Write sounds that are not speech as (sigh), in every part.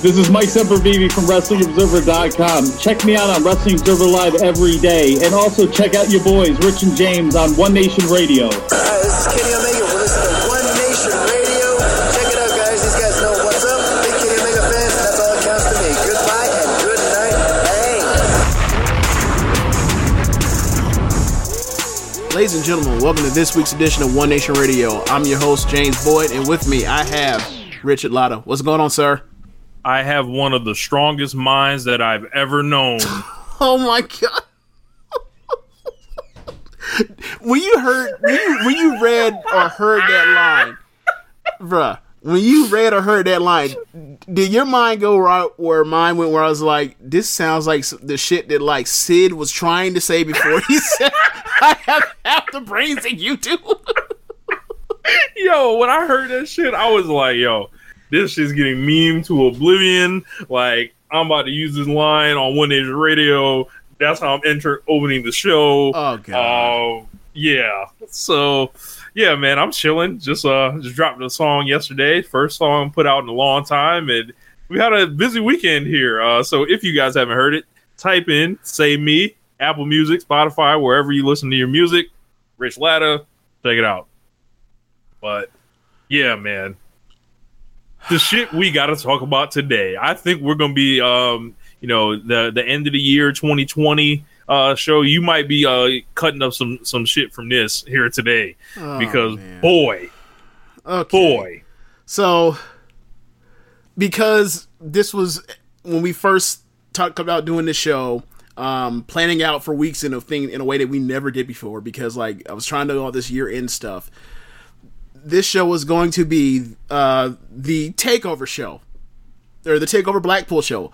This is Mike Sempervive from WrestlingObserver.com. Check me out on Wrestling Observer Live every day. And also check out your boys, Rich and James, on One Nation Radio. Hi, this is Kenny Omega. We're listening to One Nation Radio. Check it out, guys. These guys know what's up. Big Kenny Omega fans, that's all that counts to me. Goodbye and good night. Bang. Ladies and gentlemen, welcome to this week's edition of One Nation Radio. I'm your host, James Boyd, and with me I have Richard Latta. What's going on, sir? I have one of the strongest minds that I've ever known. (laughs) Oh my god. when you heard when you, when you read or heard that line, bruh, when you read or heard that line, did your mind go right where mine went where I was like, this sounds like the shit that like Sid was trying to say before he (laughs) said I have half the brains that you do. (laughs) yo, when I heard that shit, I was like, yo, this shit's getting memed to oblivion. Like, I'm about to use this line on One Nation Radio. That's how I'm enter opening the show. Oh god. Uh, yeah. So yeah, man, I'm chilling. Just uh just dropped a song yesterday. First song put out in a long time and we had a busy weekend here. Uh so if you guys haven't heard it, type in say me, Apple Music, Spotify, wherever you listen to your music. Rich Latta, check it out. But yeah, man. The shit we got to talk about today. I think we're going to be um you know the the end of the year 2020 uh show you might be uh cutting up some some shit from this here today Oh, because man. boy Okay. boy So, because this was when we first talked about doing this show, um, planning out for weeks in a thing in a way that we never did before. Because like I was trying to do all this year end stuff. This show was going to be uh, the takeover show, or the takeover Blackpool show.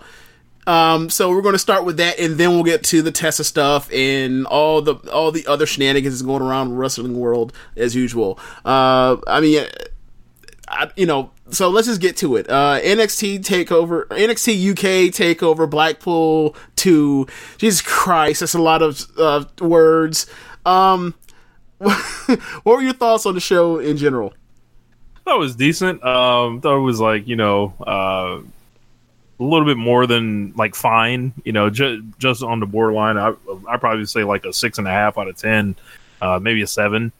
Um, so we're going to start with that, and then we'll get to the Tessa stuff and all the all the other shenanigans going around wrestling world as usual. Uh, I mean, I, you know, so let's just get to it. Uh, NXT takeover, NXT UK takeover, Blackpool two. Jesus Christ, that's a lot of uh, words. Um, (laughs) what were your thoughts on the show in general? thought it was decent. Um thought it was like you know uh a little bit more than like fine you know ju- just on the borderline. I i probably say like a six and a half out of ten uh maybe a seven.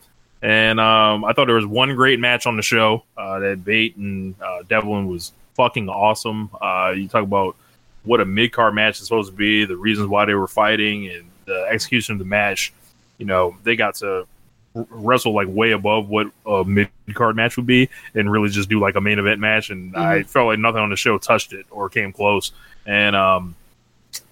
And um i thought there was one great match on the show uh that bait and uh devlin was fucking awesome. Uh you talk about what a mid-card match is supposed to be the reasons why they were fighting and the execution of the match. You know they got to wrestle like way above what a mid card match would be and really just do like a main event match and I felt like nothing on the show touched it or came close. And um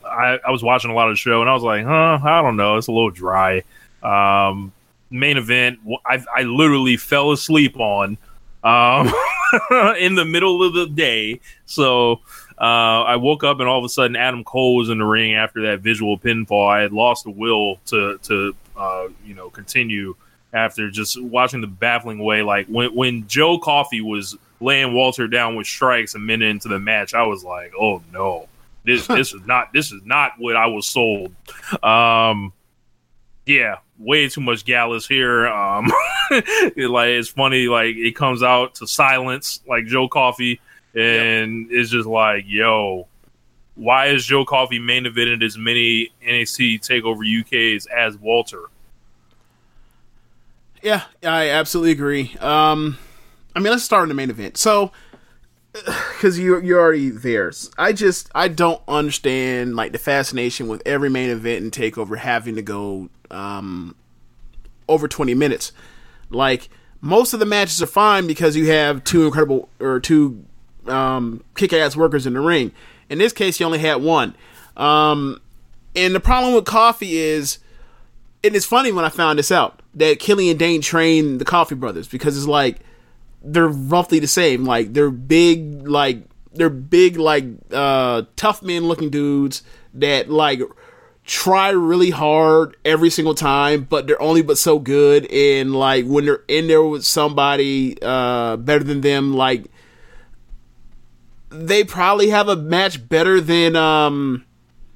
I, I was watching a lot of the show and I was like huh I don't know it's a little dry. Um main event I, I literally fell asleep on um (laughs) in the middle of the day. So uh, I woke up and all of a sudden Adam Cole was in the ring after that visual pinfall. I had lost the will to to uh, you know continue after just watching the baffling way. Like when when Joe Coffey was laying Walter down with strikes a minute into the match, I was like, oh no, this (laughs) this is not this is not what I was sold. Um, yeah, way too much Gallus here. Um, (laughs) it, like it's funny, like it comes out to silence, like Joe Coffey, and it's just like, yo, why is Joe Coffey main evented as many NXT Takeover UKs as Walter? Yeah, I absolutely agree. Um, I mean, let's start in the main event. So, (sighs) because you you're already there, I just I don't understand like the fascination with every main event and takeover having to go um over 20 minutes. Like most of the matches are fine because you have two incredible or two um, kick-ass workers in the ring. In this case, you only had one. Um, and the problem with Coffey is, and it's funny when I found this out that Killian Dain trained the Coffey brothers because it's like they're roughly the same. Like they're big, like they're big, like uh, tough men looking dudes that like try really hard every single time, but they're only but so good. And like when they're in there with somebody uh, better than them, like they probably have a match better than um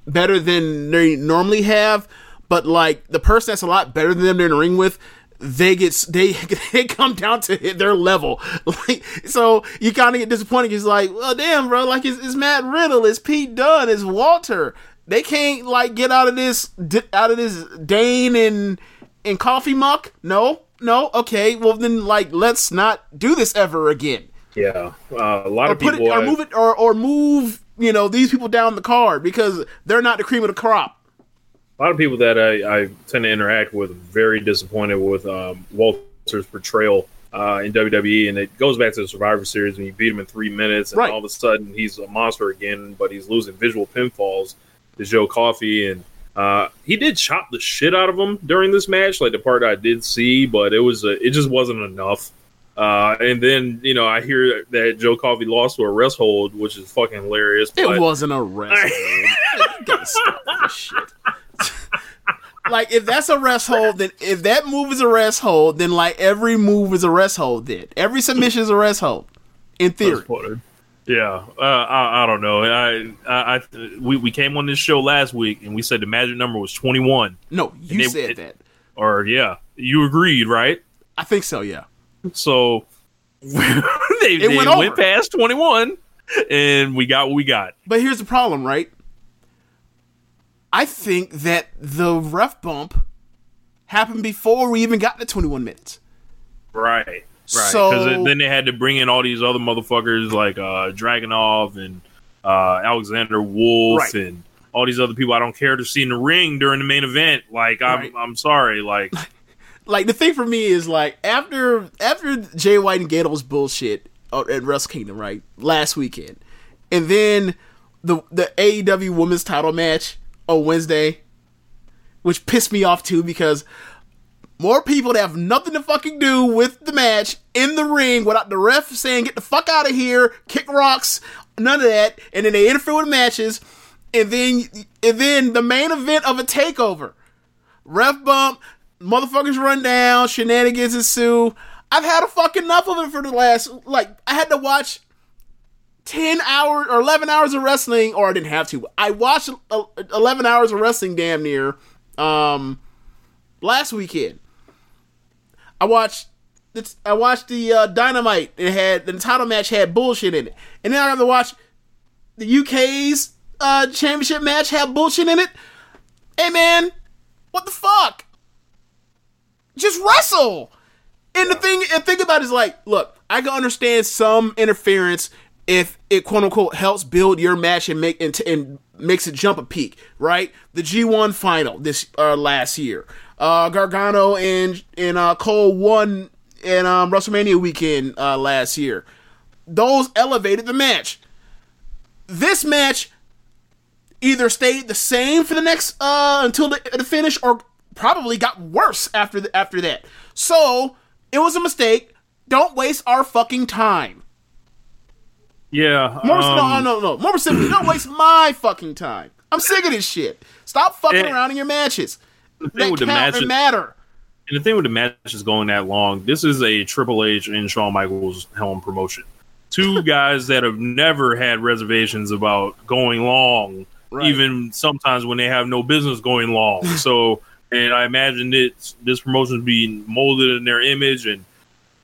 better than they normally have. But like the person that's a lot better than them they're in the ring with, they get they (laughs) they come down to their level. (laughs) Like so, you kind of get disappointed. It's like, well, damn, bro. Like it's, it's Matt Riddle, it's Pete Dunne it's Walter. They can't like get out of this out of this Dain and and Coffey muck. No, no. Okay, well then, like let's not do this ever again. Yeah, uh, a lot or of people it, or move it or or move you know these people down the card because they're not the cream of the crop. A lot of people that I, I tend to interact with are very disappointed with um, Walter's portrayal uh, in WWE, and it goes back to the Survivor Series when you beat him in three minutes, and Right. all of a sudden he's a monster again, but he's losing visual pinfalls to Joe Coffey, and uh, he did chop the shit out of him during this match, like the part I did see, but it was uh it just wasn't enough. Uh, and then you know I hear that Joe Coffey lost to a rest hold, which is fucking hilarious. It wasn't a rest (laughs) hold. Shit. Like if that's a rest hold, then if that move is a rest hold, then like every move is a rest hold. Then every submission is a rest hold. In theory, Yeah, uh, I, I don't know. I, I, I, we, we came on this show last week and we said the magic number was twenty one. no, you it- said it- that. Or yeah, you agreed, right? I think so. Yeah. So (laughs) they, they went went, past twenty one, and we got what we got. But here's the problem, right? I think that the ref bump happened before we even got to 21 minutes. Right. Right. So- Because then they had to bring in all these other motherfuckers like uh, Dragunov and uh, Alexander Wolfe Right. and all these other people I don't care to see in the ring during the main event. Like I'm Right. I'm sorry. Like (laughs) Like the thing for me is like after after Jay White and Gedo's bullshit at Wrestle Kingdom, right? Last weekend. And then the the AEW women's title match on Wednesday, which pissed me off too because more people that have nothing to fucking do with the match in the ring without the ref saying get the fuck out of here, kick rocks, none of that, and then they interfere with matches, and then and then the main event of a takeover, ref bump, motherfuckers run down, shenanigans ensue. I've had a fucking enough of it for the last like I had to watch 10 hours or 11 hours of wrestling or I didn't have to. I watched uh, 11 hours of wrestling damn near um last weekend. I watched I watched the uh, Dynamite. It had the title match had bullshit in it, and then I have to watch the UK's uh, championship match have bullshit in it. Hey man, what the fuck? Just wrestle. And the thing, and think about it is like, look, I can understand some interference if it quote unquote helps build your match and make and, and makes it jump a peak, right? The G1 final this uh, last year, uh, Gargano and and uh, Cole won in um, WrestleMania weekend uh, last year. Those elevated the match. This match either stayed the same for the next uh until the, the finish or probably got worse after the, after that. So, it was a mistake. Don't waste our fucking time. Yeah. More um, no, no, no. More specifically, don't waste my fucking time. I'm sick of this shit. Stop fucking Eh, around in your matches. thing That with the matches- matter. And the thing with the matches going that long, this is a Triple H and Shawn Michaels helm promotion. Two (laughs) guys that have never had reservations about going long, Right. even sometimes when they have no business going long. (laughs) so, and I imagine it's this promotion is being molded in their image, and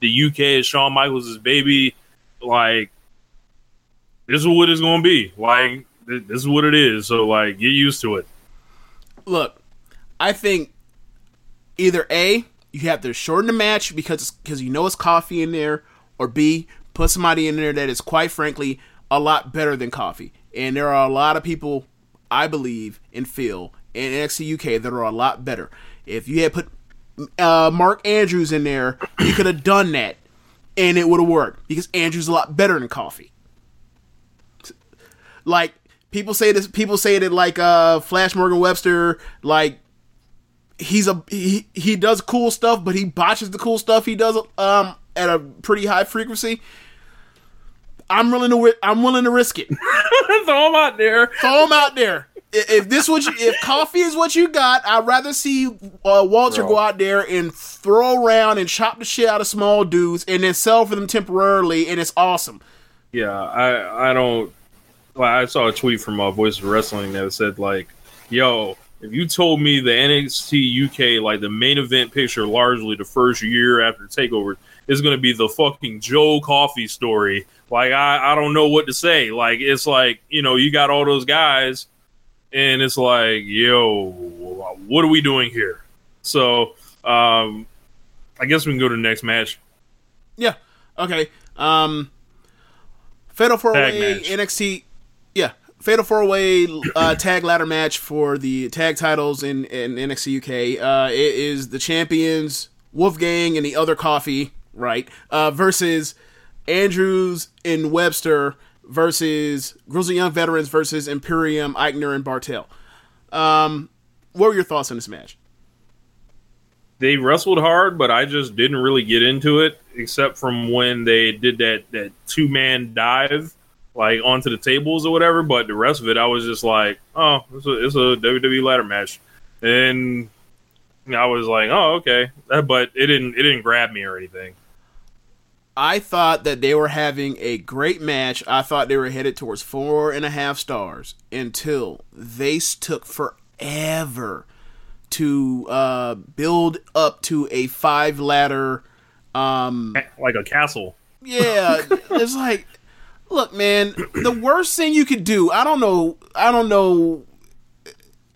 the UK is Shawn Michaels' baby. Like, this is what it's going to be. Like, this is what it is. So, like, get used to it. look, I think either A, you have to shorten the match because because you know it's Coffey in there, or B, put somebody in there that is quite frankly a lot better than Coffey. And there are a lot of people, I believe, and feel in NXT UK that are a lot better. If you had put uh, Mark Andrews in there, you could have done that, and it would have worked because Andrews is a lot better than Coffey like people say this people say that like uh flash morgan webster like he's a he, he does cool stuff but he botches the cool stuff he does um at a pretty high frequency i'm willing to i'm willing to risk it (laughs) Throw them out there. throw him out there if this what you, if Coffey is what you got i'd rather see uh, walter Bro. go out there and throw around and chop the shit out of small dudes and then sell for them temporarily and it's awesome Yeah, I I don't. Well, I saw a tweet from uh, Voice of Wrestling that said like, "Yo, if you told me the NXT UK like the main event picture, largely the first year after Takeover, is going to be the fucking Joe Coffey story, like I I don't know what to say. Like it's like you know you got all those guys, and it's like, yo, what are we doing here? So, um, I guess we can go to the next match. Yeah. Okay. Um, Fatal Four Way. NXT. Fatal Four Way uh, tag ladder match for the tag titles in, in NXT UK. Uh, it is the champions Wolfgang and the other Coffey, right? Uh, versus Andrews and Webster versus Grizzly Young Veterans versus Imperium, Aichner, and Barthel. Um, what were your thoughts on this match? they wrestled hard, but I just didn't really get into it, except from when they did that that two man dive, like onto the tables or whatever. But the rest of it, I was just like, oh, it's a, it's a WWE ladder match, and I was like, oh, okay, Uh, but it didn't it didn't grab me or anything. I thought that they were having a great match. I thought they were headed towards four and a half stars until they took forever to uh, build up to a five ladder. Um, Like a castle. yeah, (laughs) it's like, look, man, the worst thing you could do. I don't know. I don't know.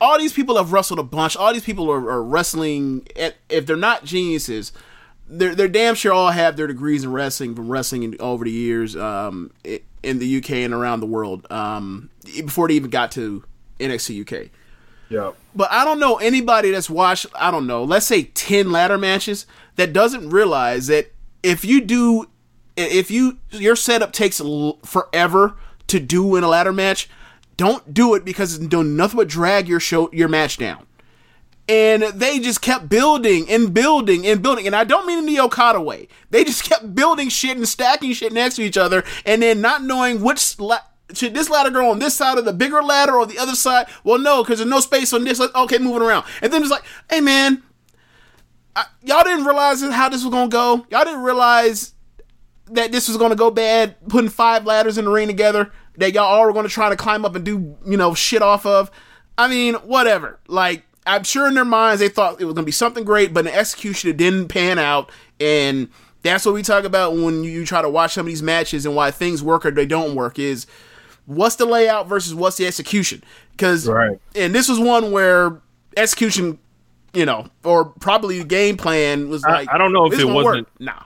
All these people have wrestled a bunch. All these people are, are wrestling. At, if they're not geniuses, they're they're damn sure all have their degrees in wrestling from wrestling in, over the years um, in the UK and around the world. Um, before they even got to NXT UK. Yeah. But I don't know anybody that's watched, I don't know, let's say 10 ladder matches that doesn't realize that if you do, if you, your setup takes forever to do in a ladder match, don't do it because it's doing nothing but drag your show, your match down. And they just kept building and building and building. And I don't mean in the Okada way. They just kept building shit and stacking shit next to each other and then not knowing which la- should this ladder go on this side of the bigger ladder or the other side? Well, no, because there's no space on this. Like, okay, moving around. And then it's like, hey, man, I, y'all didn't realize how this was going to go. Y'all didn't realize that this was going to go bad, putting five ladders in the ring together that y'all all were going to try to climb up and do, you know, shit off of. I mean, whatever. Like, I'm sure in their minds they thought it was going to be something great, but in execution it didn't pan out. And that's what we talk about when you try to watch some of these matches and why things work or they don't work is what's the layout versus what's the execution. Because, Right. and this was one where execution, you know, or probably the game plan was like, I don't know if it wasn't- Work. Nah.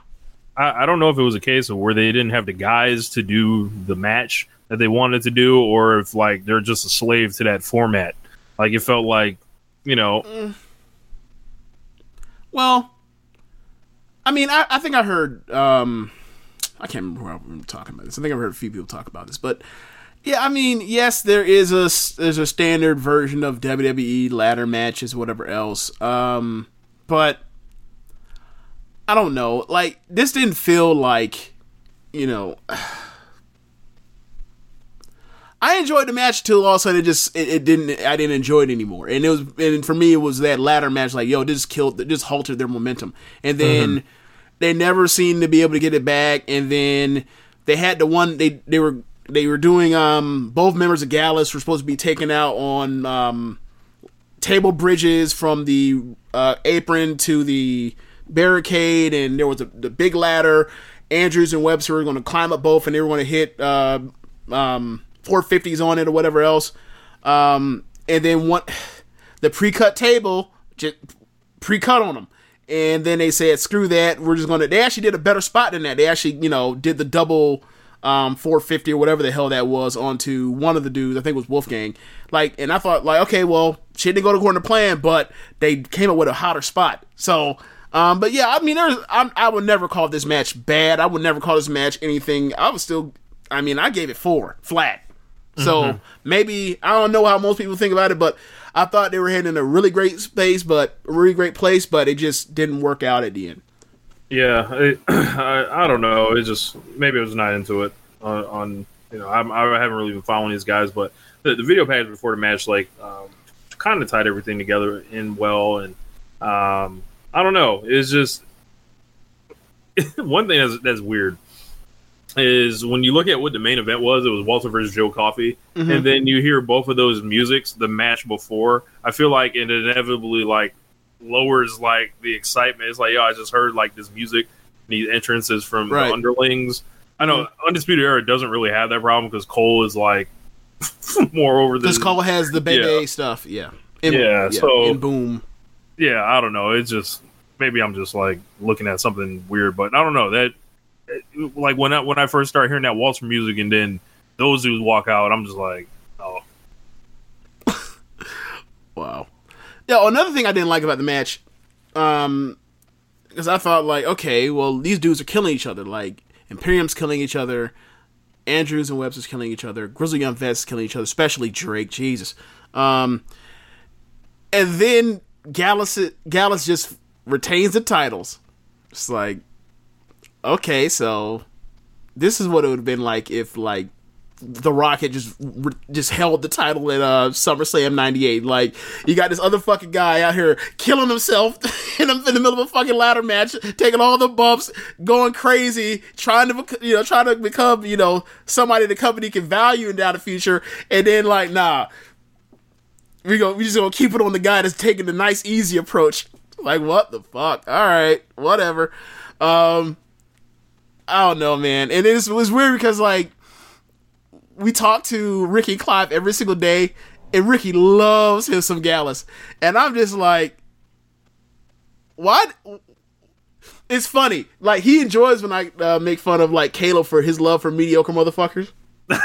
I, I don't know if it was a case of where they didn't have the guys to do the match that they wanted to do, or if like they're just a slave to that format. Like it felt like, you know, Well, I mean, I, I think I heard. Um, I can't remember where were talking about this. I think I've heard a few people talk about this, but yeah, I mean, yes, there is a there's a standard version of WWE ladder matches, whatever else. Um, but I don't know. Like this didn't feel like, you know. (sighs) I enjoyed the match till all of a sudden it just it, it didn't I didn't enjoy it anymore. And it was and for me it was that ladder match like yo this killed this halted their momentum. And then they never seemed to be able to get it back. And then they had the one they they were they were doing um both members of Gallus were supposed to be taken out on um table bridges from the uh, apron to the barricade, and there was a, the big ladder. Andrews and Webster were going to climb up both, and they were going to hit uh, um, 450s on it or whatever else. Um, and then one, (sighs) the pre-cut table just pre-cut on them. And then they said, "Screw that! We're just gonna." They actually did a better spot than that. They actually, you know, did the double um, 450 or whatever the hell that was onto one of the dudes. I think it was Wolfgang. Like, and I thought, like, okay, well, shit didn't go according to plan, but they came up with a hotter spot. So, um, but yeah, I mean, there's, I'm, I would never call this match bad. I would never call this match anything. I was still, I mean, I gave it four flat. So maybe I don't know how most people think about it, but I thought they were heading in a really great space, but a really great place, but it just didn't work out at the end. Yeah, I, (clears throat) I, I don't know. It just maybe I was not into it on, on you know I'm, I haven't really been following these guys, but the, the video package before the match like um, kind of tied everything together in well, and um, I don't know. It's just (laughs) one thing that's, that's weird is when you look at what the main event was, it was Walter versus Joe Coffey, mm-hmm. and then you hear both of those musics the match before. I feel like it inevitably like lowers like the excitement. It's like, yo, I just heard like this music, these entrances from Right. the underlings. I know mm-hmm. Undisputed Era doesn't really have that problem because Cole is like (laughs) more over the Because Cole has the baby Yeah. stuff, yeah. In, Yeah, so- in boom. Yeah, I don't know. It's just maybe I'm just like looking at something weird, but I don't know that. Like when I when I first start hearing that Walter music, and then those dudes walk out, I'm just like, oh, (laughs) Wow. Yeah, another thing I didn't like about the match, um, because I thought like, okay, well, these dudes are killing each other. Like Imperium's killing each other, Andrews and Webster's killing each other, Grizzly Young Vets killing each other, especially Drake. Jesus. Um, and then Gallus Gallus just retains the titles. It's like, okay, so this is what it would have been like if like the Rock had just just held the title at uh, SummerSlam '98. Like you got this other fucking guy out here killing himself (laughs) in, the, in the middle of a fucking ladder match, taking all the bumps, going crazy, trying to you know trying to become you know somebody the company can value in down the future, and then like nah, we go we just gonna keep it on the guy that's taking the nice easy approach. Like what the fuck? All right, whatever. Um, I don't know, man. And it was, weird because like we talk to Ricky Clive every single day, and Ricky loves him some Gallus, and I'm just like, what? It's funny. Like he enjoys when I uh, make fun of like Caleb for his love for mediocre motherfuckers. (laughs) and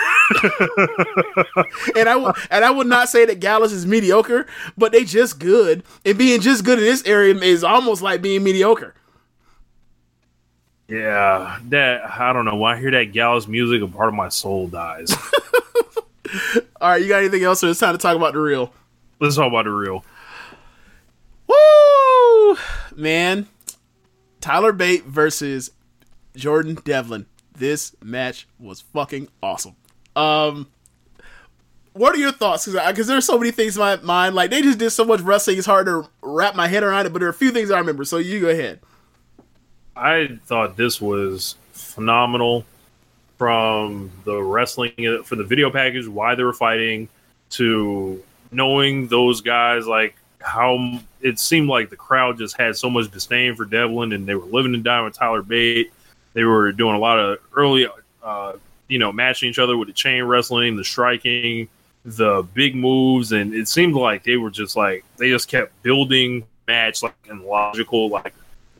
I and I would not say that Gallus is mediocre, but they just good, and being just good in this area is almost like being mediocre. yeah, that I don't know. When I hear that Gallus music, a part of my soul dies. (laughs) All right, you got anything else, or it's time to talk about the real? Let's talk about the real. Woo! Man, Tyler Bate versus Jordan Devlin. This match was fucking awesome. Um, what are your thoughts? Because there's so many things in my mind. Like they just did so much wrestling, it's hard to wrap my head around it. But there are a few things I remember. So you go ahead. I thought this was phenomenal from the wrestling for the video package, why they were fighting, to knowing those guys, like how it seemed like the crowd just had so much disdain for Devlin and they were living and dying with Tyler Bate. They were doing a lot of early, uh, you know, matching each other with the chain wrestling, the striking, the big moves, and it seemed like they were just like they just kept building match like and logical like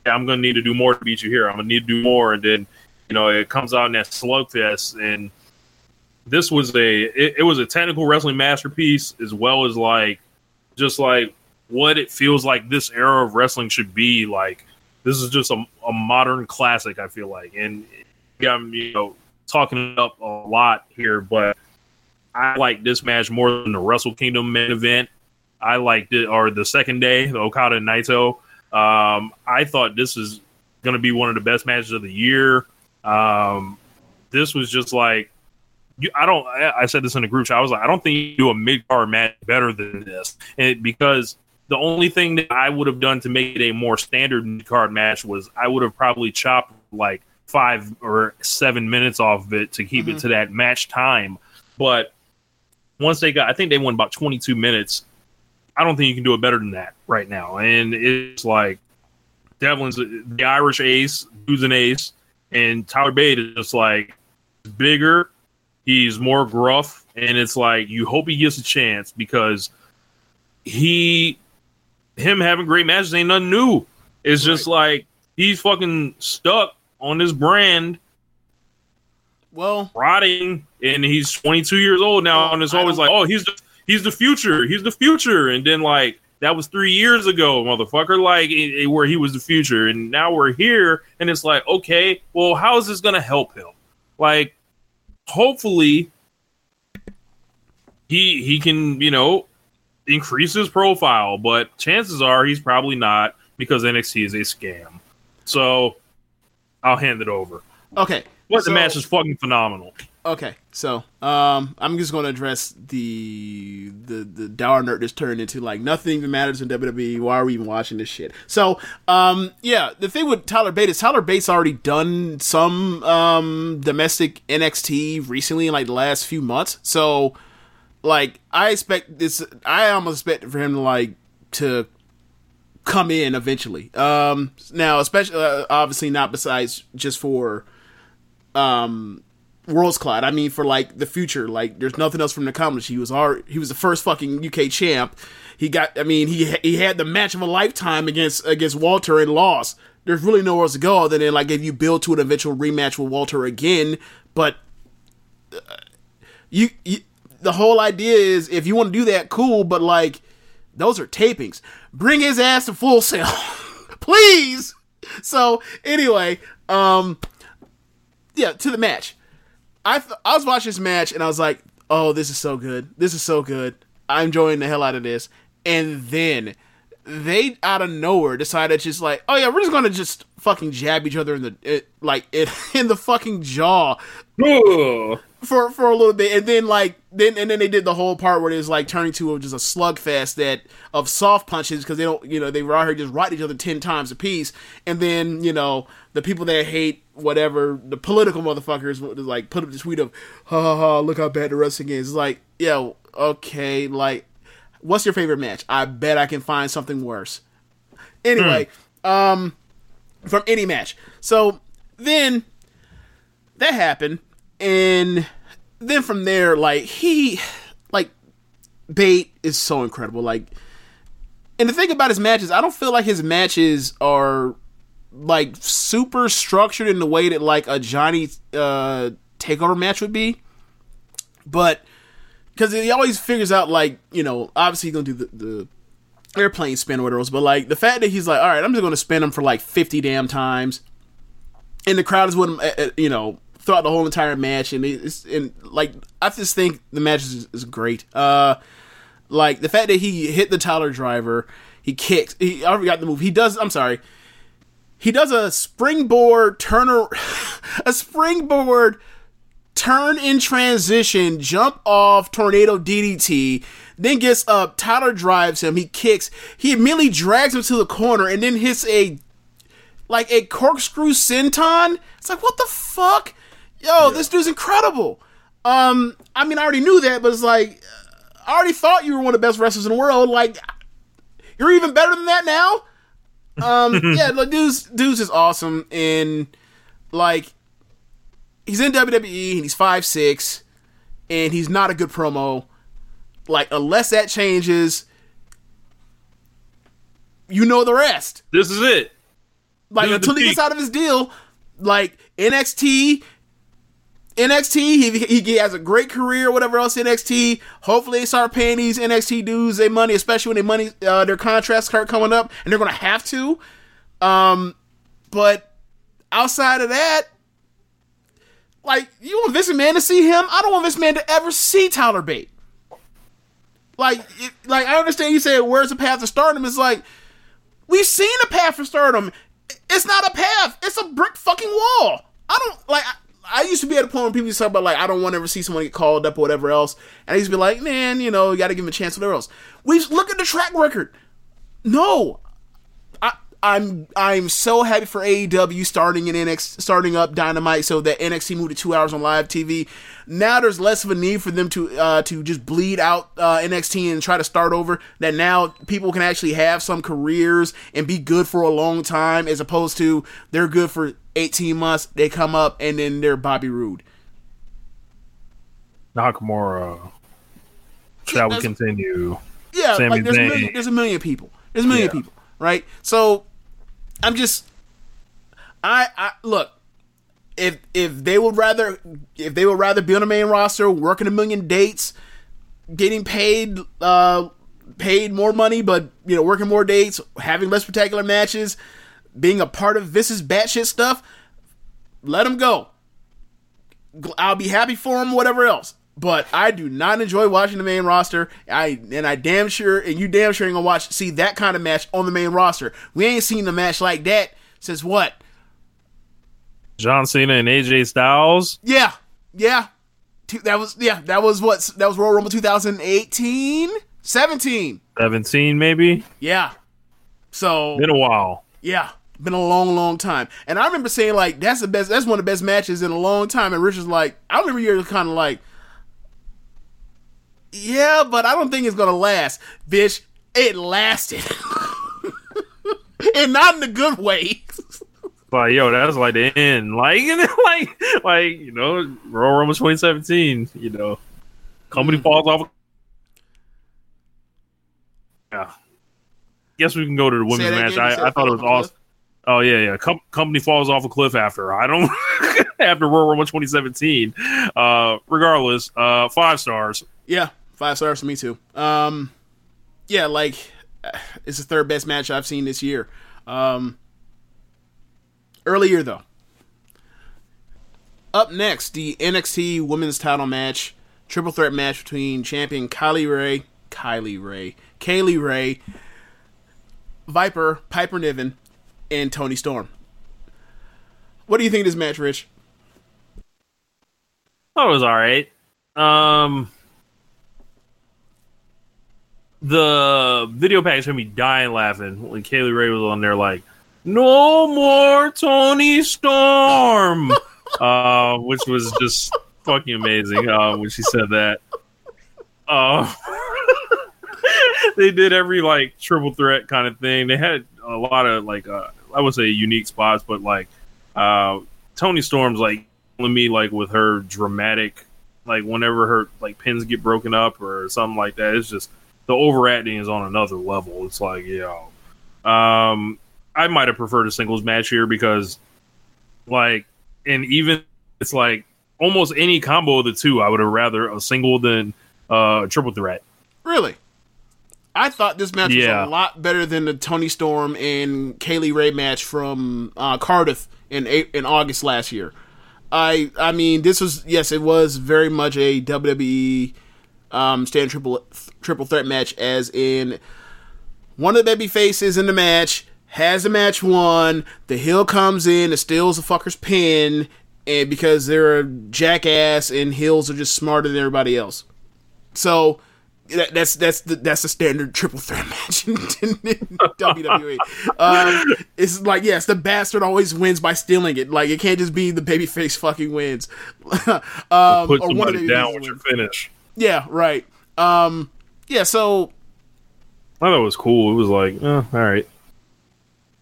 yeah, I'm gonna need to do more to beat you here. I'm gonna need to do more, and then you know it comes out in that slugfest. And this was a it, it was a technical wrestling masterpiece as well as like just like what it feels like this era of wrestling should be. Like this is just a, a modern classic. I feel like, and I'm you know talking up a lot here, but I like this match more than the Wrestle Kingdom main event. I liked it, or the second day, the Okada and Naito. Um, I thought this is going to be one of the best matches of the year. Um, this was just like I don't. I, I said this in a group chat. I was like, I don't think you do a mid card match better than this, and because the only thing that I would have done to make it a more standard card match was I would have probably chopped like five or seven minutes off of it to keep it mm-hmm. to that match time. But once they got, I think they won about 22 minutes. I don't think you can do it better than that right now. And it's like Devlin's the Irish ace, who's an ace, and Tyler Bate is just like bigger. He's more gruff, and it's like you hope he gets a chance because he, him having great matches ain't nothing new. It's just like he's fucking stuck on this brand, Well, rotting, and he's 22 years old now, and it's always like, oh, he's the he's the future, he's the future, and then like that was three years ago, motherfucker, like it- it- where he was the future, and now we're here, and it's like, okay, well, how is this gonna help him? Like, hopefully, he he can you know increase his profile, but chances are he's probably not because NXT is a scam. So I'll hand it over. okay. But so- the match is fucking phenomenal. Okay, so um, I'm just going to address the the the dour nerd just turned into like nothing even matters in WWE. Why are we even watching this shit? So um, yeah, the thing with Tyler Bate is Tyler Bate's already done some um domestic NXT recently in like the last few months. So like I expect this, I almost expect for him to like to come in eventually. Um, now especially uh, obviously not besides just for um Worlds Collide. I mean, for like the future, like there's nothing else from the accomplish. He was already, he was the first fucking UK champ. He got, I mean, he he had the match of a lifetime against against Walter and lost. There's really nowhere else to go other than like if you build to an eventual rematch with Walter again. But uh, you, you the whole idea is if you want to do that, cool. But like those are tapings. Bring his ass to full sail, (laughs) please. So anyway, um, yeah, to the match. I th- I was watching this match and I was like, oh, this is so good. This is so good. I'm enjoying the hell out of this. And then they out of nowhere decided just like, oh yeah, we're just gonna just fucking jab each other in the it, like (laughs) it in the fucking jaw for for a little bit, and then like then and then they did the whole part where it was like turning to just a slugfest that of soft punches because they don't you know they were out here just right each other ten times a piece, and then you know the people that hate whatever the political motherfuckers like put up the tweet of ha ha ha look how bad the wrestling is. It's like yo okay like what's your favorite match? I bet I can find something worse. Anyway, um, from any match. So then that happened, and then from there, like he, like Bate is so incredible. Like, and the thing about his matches, I don't feel like his matches are like super structured in the way that like a Johnny uh takeover match would be, but because he always figures out like you know obviously he's gonna do the, the airplane spin or whatever, but like the fact that he's like all right I'm just gonna spin them for like 50 damn times and the crowd is with him, uh, uh, you know, throughout the whole entire match, and it's and like I just think the match is, is great. Uh, like the fact that he hit the Tyler driver, he kicks. He I forgot the move. He does. I'm sorry. He does a springboard turner, (laughs) a springboard turn in transition, jump off tornado DDT, then gets up. Tyler drives him. He kicks. He immediately drags him to the corner, and then hits a like a corkscrew senton. It's like what the fuck, yo, this dude's incredible. Um, I mean, I already knew that, but it's like I already thought you were one of the best wrestlers in the world. Like you're even better than that now. Um, (laughs) yeah, like dude's dude's is awesome, and like he's in WWE and he's five six, and he's not a good promo. Like unless that changes, you know the rest This is it. like until he gets out of his deal, like NXT, NXT, he, he he has a great career, whatever else NXT. Hopefully, they start paying these NXT dudes their money, especially when their money, uh, their contracts start coming up, and they're gonna have to. Um, but outside of that, like you want Vince man to see him, I don't want Vince man to ever see Tyler Bate. Like, it, like I understand you say, "Where's the path to stardom?" It's like we've seen a path for stardom. It's not a path. It's a brick fucking wall. I don't like. I, I used to be at a point where people used to talk about like I don't want to ever see someone get called up or whatever else, and I used to be like, man, you know, you got to give him a chance, whatever else. We look at the track record. No, I'm I'm so happy for AEW starting in NXT, starting up Dynamite, so that NXT moved to two hours on live TV. Now there's less of a need for them to uh, to just bleed out uh, NXT and try to start over. That now people can actually have some careers and be good for a long time, as opposed to they're good for 18 months, they come up and then they're Bobby Roode. Nakamura. Shall we continue? Yeah, Sami like there's a, million, there's a million people. There's a million Yeah. people, right? So I'm just, I, I look. If if they would rather if they would rather be on the main roster, working a million dates, getting paid uh paid more money, but you know working more dates, having less spectacular matches, being a part of this Vince's batshit stuff, let them go. I'll be happy for them, whatever else. But I do not enjoy watching the main roster. I and I damn sure, and you damn sure ain't gonna watch see that kind of match on the main roster. We ain't seen a match like that since what? John Cena and AJ Styles. Yeah, yeah. That was yeah. That was what? That was Royal Rumble 2018, 17. 17 maybe. Yeah. So Been a while. Yeah, been a long, long time. And I remember saying like that's the best. That's one of the best matches in a long time. And Rich was like, I remember you were kind of like, yeah, but I don't think it's gonna last, bitch. It lasted, (laughs) and not in a good way. (laughs) But yo, that's like the end. (laughs) Like, like, like you know, Royal Rumble 2017. You know, company Mm. falls off. Yeah. Guess we can go to the women's match. again, you said I, I thought it was awesome. Oh yeah, yeah. Com- company falls off a cliff after. I don't after Royal Rumble 2017. Uh, regardless, uh, five stars. Yeah, five stars for me too. Um, yeah, like it's the third best match I've seen this year. Um, earlier though. Up next, the NXT Women's Title match, triple threat match between champion Kylie Ray, Kylie Ray, Kay Lee Ray, Viper, Piper Niven, and Toni Storm. What do you think of this match, Rich? thought it was all right. Um, the video package had me dying laughing when Kay Lee Ray was on there, like, "No more Toni Storm," (laughs) uh, which was just fucking amazing uh, when she said that. Uh, (laughs) they did every like triple threat kind of thing. They had a lot of like uh, I would say unique spots, but like uh, Toni Storm's like me like with her dramatic like whenever her like pins get broken up or something like that. It's just the overacting is on another level. It's like yo, um, I might have preferred a singles match here because like and even it's like almost any combo of the two, I would have rather a single than uh, a triple threat. Really? I thought this match Yeah. was a lot better than the Toni Storm and Kay Lee Ray match from uh, Cardiff in in August last year. I I mean, this was yes, it was very much a WWE um, stand triple triple threat match, as in one of the baby faces in the match has the match won. The heel comes in and steals the fucker's pin, and because they're a jackass and heels are just smarter than everybody else. So that, that's that's the that's the standard triple threat (laughs) match in, WWE. Um, it's like yes, the bastard always wins by stealing it. Like it can't just be the babyface fucking wins. (laughs) um, Put or one of somebody the down with your finish. Yeah, right. Um, yeah, so I thought it was cool. It was like, eh, all right.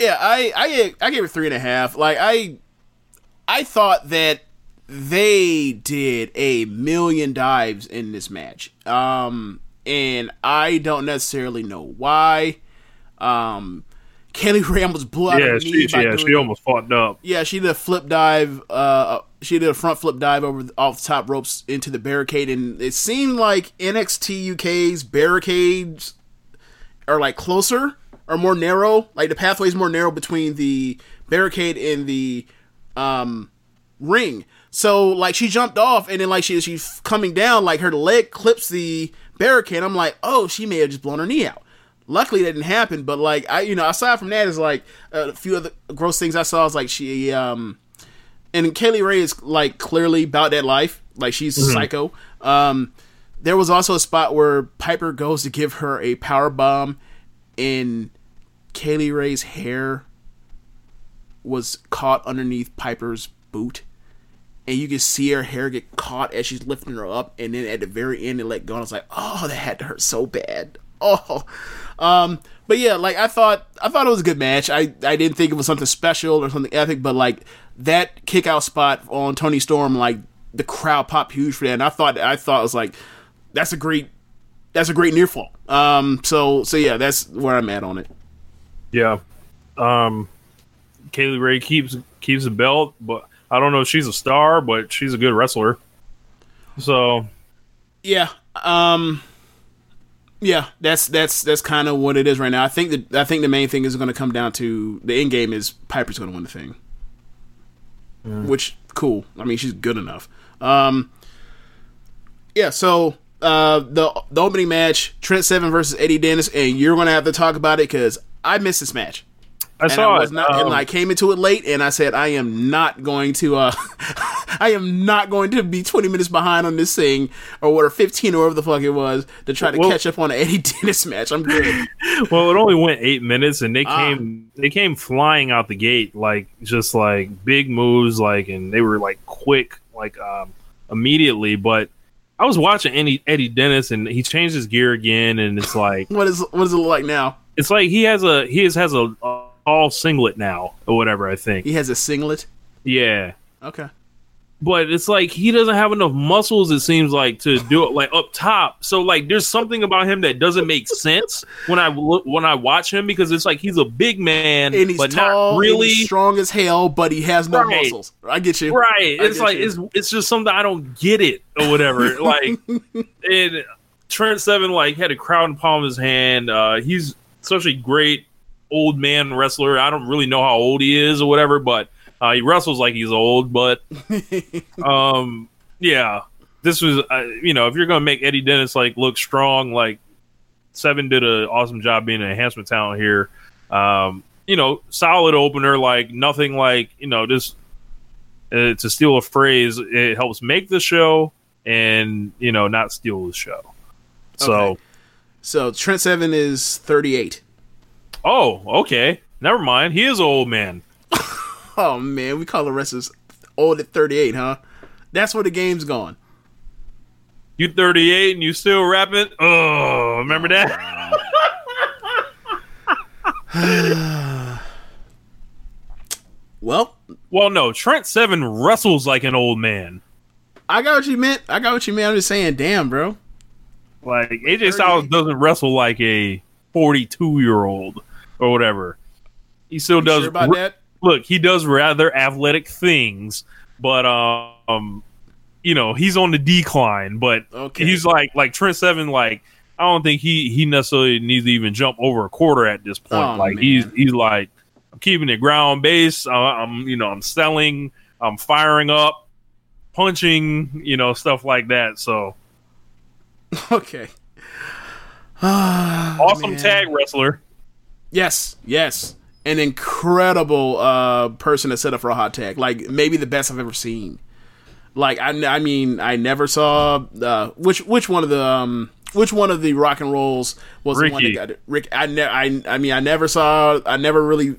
yeah, I I gave, I gave it three and a half. Like I I thought that they did a million dives in this match. Um, and I don't necessarily know why. Um, Kelly (laughs) Ray almost blew out Yeah, knee she, by yeah, doing she almost fucked up. Yeah, she did a flip dive. Uh, she did a front flip dive over the, off the top ropes into the barricade, and it seemed like NXT UK's barricades are like closer or more narrow. Like the pathway is more narrow between the barricade and the um ring. So like she jumped off, and then like she she's coming down, like her leg clips the barricade. I'm like, oh, she may have just blown her knee out. Luckily, that didn't happen. But like I, you know, aside from that, is like a few other gross things I saw. Is like she um and Kay Lee Ray is like clearly about that life. Like she's psycho. Um, there was also a spot where Piper goes to give her a power bomb, and Kay Lee Ray's hair was caught underneath Piper's boot, and you can see her hair get caught as she's lifting her up, and then at the very end it let go. And I was like, oh, that had to hurt so bad. Oh, um, but yeah, like I thought, I thought it was a good match. I I didn't think it was something special or something epic, but like that kick out spot on Toni Storm, like the crowd popped huge for that, and I thought I thought it was like that's a great that's a great near fall. Um, so so yeah, that's where I'm at on it. Yeah. Um, Kay Lee Ray keeps keeps the belt, but I don't know if she's a star, but she's a good wrestler. So Yeah. Um yeah, that's that's that's kind of what it is right now. I think that I think the main thing is going to come down to the end game is Piper's going to win the thing. Which cool. I mean, she's good enough. Um Yeah, so uh the the opening match, Trent Seven versus Eddie Dennis, and you're going to have to talk about it cuz I missed this match. I And saw I was it. not, and Um, I came into it late, and I said, I am not going to, uh, (laughs) I am not going to be 20 minutes behind on this thing, or what, or 15 or whatever the fuck it was, to try to Well- catch up on an Eddie (laughs) Dennis match. I'm good. (laughs) well, it only went eight minutes, and they Ah. came they came flying out the gate like just like big moves, like and they were like quick, like um, immediately. But I was watching Eddie, Eddie Dennis, and he changed his gear again, and it's like what is what does it look like now? it's like he has a he has, has a, a all singlet now or whatever. I think, He has a singlet. yeah. Okay. but it's like he doesn't have enough muscles it seems like to do it like up top so like there's something about him that doesn't make (laughs) sense when i look when i watch him because it's like he's a big man And he's but tall, not really he's strong as hell, but he has no Right. muscles. I get you. right I it's like you. it's it's just something i don't get it or whatever (laughs) like and trent seven like had a crown in the palm of his hand uh he's such a great old man wrestler i don't really know how old he is or whatever but uh he wrestles like he's old but (laughs) um yeah this was uh, you know if you're gonna make eddie dennis like look strong like seven did an awesome job being an enhancement talent here um you know solid opener like nothing like you know just uh, to steal a phrase it helps make the show and you know not steal the show so Okay. So Trent Seven is 38. Oh okay never mind he is an old man (laughs) Oh man, we call the wrestlers old at 38, huh? That's where the game's gone. you 38 and you still rapping oh remember that (sighs) Well, well no trent seven wrestles like an old man I got what you meant. I got what you meant. I'm just saying, damn, bro. Like AJ Styles doesn't wrestle like a 42 year old or whatever. He still does. sure about that? Look, he does rather athletic things, but um, you know, he's on the decline. But Okay. he's like like Trent Seven. Like I don't think he he necessarily needs to even jump over a quarter at this point. Oh, like man. he's he's like I'm keeping it ground base. I, I'm you know I'm selling. I'm firing up, punching. You know stuff like that. So (laughs) Okay. (sighs) awesome tag wrestler. Yes, yes. An incredible uh, person to set up for a hot tag. Like maybe the best I've ever seen. Like I, I mean, I never saw uh, which which one of the um, which one of the rock and rolls was the one that got it. Rick. I, ne- I I mean, I never saw. I never really.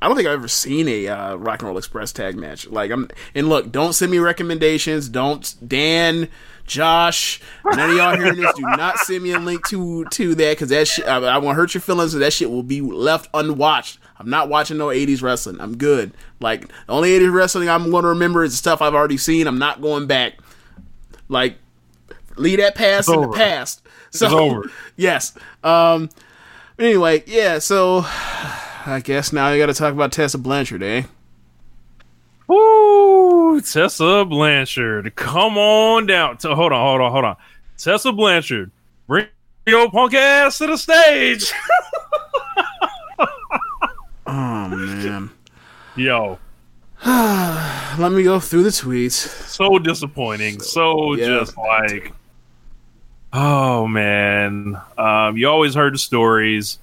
I don't think I've ever seen a uh, Rock and Roll Express tag match. Like I'm and look, don't send me recommendations. Don't Dan, Josh, none of y'all hearing this. Do (laughs) not send me a link to to that because that shit. I, I won't hurt your feelings. And that shit will be left unwatched. I'm not watching no 80s wrestling. I'm good. Like the only 80s wrestling I'm going to remember is stuff I've already seen. I'm not going back. Like leave that past in the past. So It's over. (laughs) yes. Um. Anyway, yeah. So (sighs) I guess now you got to talk about Tessa Blanchard, eh? Ooh, Tessa Blanchard. Come on down. To, hold on, hold on, hold on. Tessa Blanchard. Bring your punk ass to the stage. (laughs) Oh man. Yo, (sighs) Let me go through the tweets. so disappointing. So Yeah. just like, oh man. Um, you always heard the stories.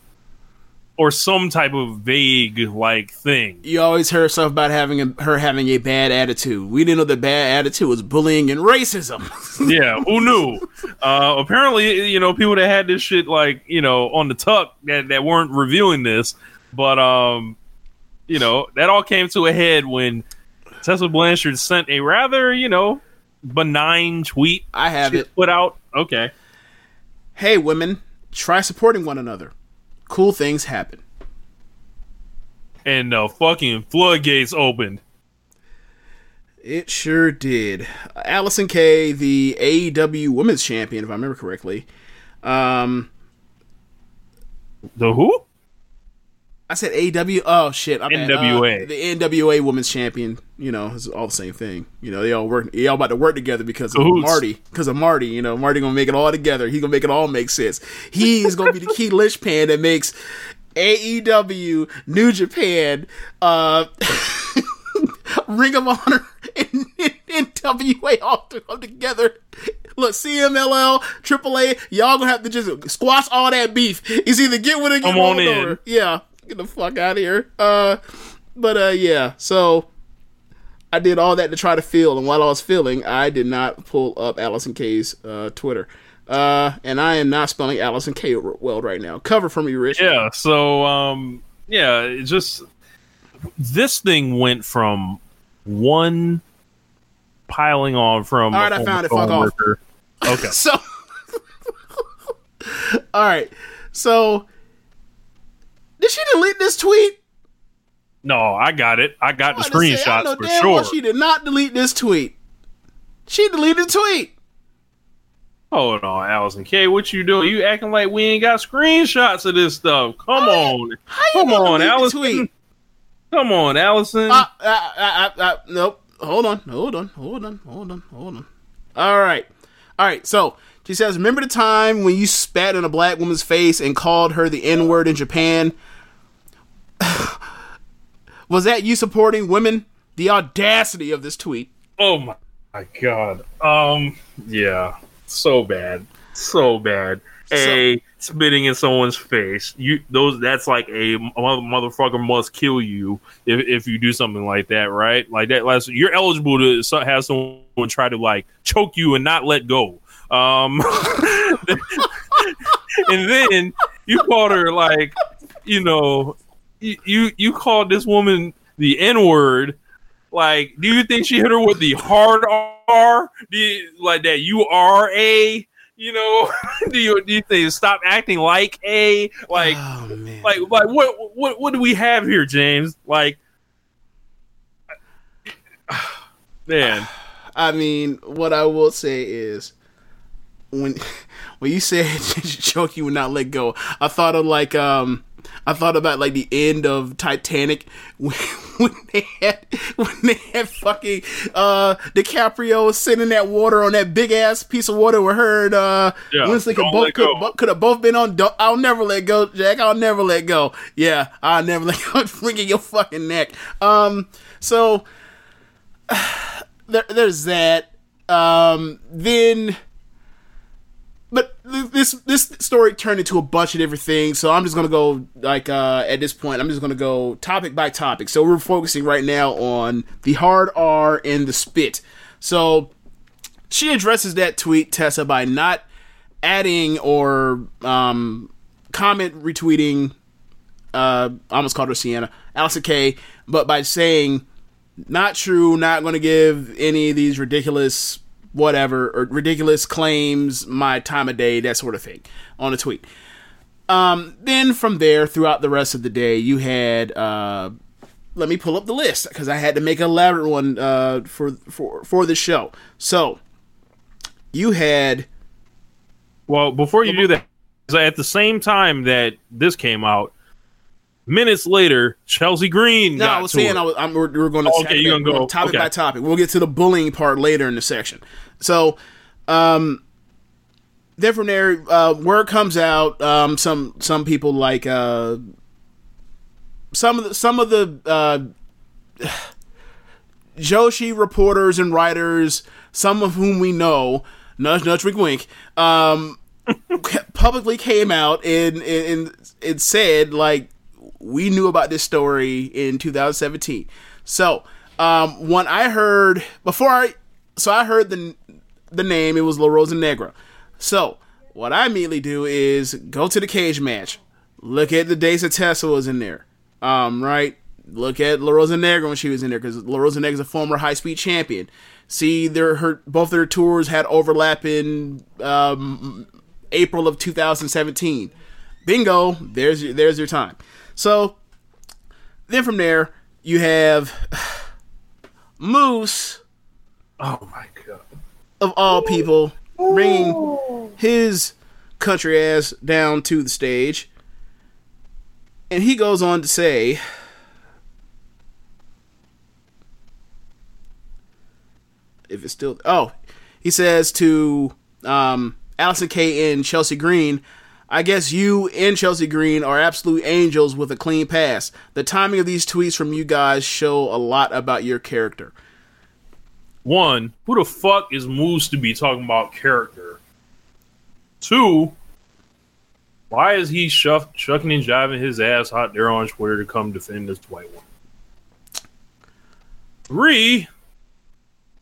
Or some type of vague like thing. You always heard stuff about having a, her having a bad attitude. We didn't know the bad attitude was bullying and racism. (laughs) yeah, who knew? Uh, apparently, you know, people that had this shit like you know on the tuck that that weren't revealing this, but um, you know, that all came to a head when Tessa Blanchard sent a rather you know benign tweet. I have it. put out. Okay, hey, women, try supporting one another. Cool things happen. and the fucking floodgates opened. It sure did. Allysin Kay, the AEW Women's Champion, if I remember correctly. Um, The who? I said AEW. Oh shit, I meant, uh, NWA. the NWA Women's Champion. You know, it's all the same thing. You know, they all work. They all about to work together because of Cahoots. Marty. Because of Marty. You know, Marty gonna make it all together. He gonna make it all make sense. He is gonna be the key (laughs) linchpin that makes AEW, New Japan, uh, (laughs) Ring of Honor, and, and NWA all to come together. Look, CMLL, AAA, y'all gonna have to just squash all that beef. It's either get with it, or get on in. over. Yeah, get the fuck out of here. Uh, but uh, yeah. So I did all that to try to feel, and while I was feeling, I did not pull up Allysin Kay's uh, Twitter. Uh, and I am not spelling Allysin Kay well right now. Cover for me, Rich. Yeah. So um, yeah, it just this thing went from one piling on from. All right, I found it. Fuck off. Okay. (laughs) So, (laughs) all right. So, did she delete this tweet? No, I got it. I got the say, I screenshots know for sure. well she did not delete this tweet. She deleted the tweet. Hold on, Allysin Kay. What you doing? You acting like we ain't got screenshots of this stuff. Come on. How you Come on, the Allysin. tweet? Come on, Allysin. Uh, uh, uh, uh, nope. Hold on. Hold on. Hold on. Hold on. Hold on. All right. All right. So she says, "Remember the time when you spat in a black woman's face and called her the N word in Japan? (sighs) Was that you supporting women? The audacity of this tweet. oh my, my god. Um yeah. So bad. So bad. A spitting in someone's face. You those that's like a mother, motherfucker must kill you if, if you do something like that, right? Like that last you're eligible to have someone try to like choke you and not let go. Um (laughs) and then you called her like you know you you, you called this woman the N word. Like, do you think she hit her with the hard R? Do you, like that? You are a. You know, (laughs) do you do you think stop acting like a like Oh like like what what what do we have here, James? Like, (sighs) man, (sighs) I mean, what I will say is when (laughs) when you said (laughs) choke you would not let go, I thought of like um I thought about like the end of Titanic (laughs) when, when they had when they had fucking uh DiCaprio sitting in that water on that big ass piece of water with her and uh Yeah, Winslet could both could, could have both been on I'll never let go Jack I'll never let go. Yeah I'll never let go freaking your fucking neck. Um so (sighs) there, there's that. Um, then, but this this story turned into a bunch of different things. So I'm just gonna go like uh, at this point. I'm just gonna go topic by topic. So we're focusing right now on the hard R and the spit. So she addresses that tweet Tessa by not adding or um, comment retweeting. Uh, I almost called her Sienna, Allysin Kay, but by saying not true, not going to give any of these ridiculous whatever or ridiculous claims my time of day, that sort of thing on a tweet. Um, then from there, throughout the rest of the day, you had uh, let me pull up the list because I had to make an elaborate one uh, for for for the show. So you had Well, before you do that, (laughs) at the same time that this came out, minutes later, Chelsea Green. No, I was to saying. I was, I'm, we're, we're going to Oh, okay, you're gonna go. topic Okay. by topic. We'll get to the bullying part later in the section. So, um, then from there, uh, word comes out. Um, some some people like uh, some of the some of the uh, (sighs) Joshi reporters and writers, some of whom we know, nudge nudge wink wink, um, (laughs) publicly came out and and and said like we knew about this story in 2017. So, um, when I heard before I, so I heard the the name, it was La Rosa Negra. So, what I immediately do is go to the Cagematch, look at the days that Tessa was in there, um, right? Look at La Rosa Negra when she was in there because La Rosa Negra is a former high speed champion. See, their her both their tours had overlap in um, April of 2017. Bingo, there's there's your time. So then from there you have (sighs) Moose Oh my. Of all people bringing his country ass down to the stage, and he goes on to say. If it's still oh, he says to um, Allysin Kay and Chelsea Green, I guess you and Chelsea Green are absolute angels with a clean pass. The timing of these tweets from you guys show a lot about your character. One, who the fuck is Moose to be talking about character? Two, why is he shuff, shucking and jiving his ass out there on Twitter to come defend this white woman? Three,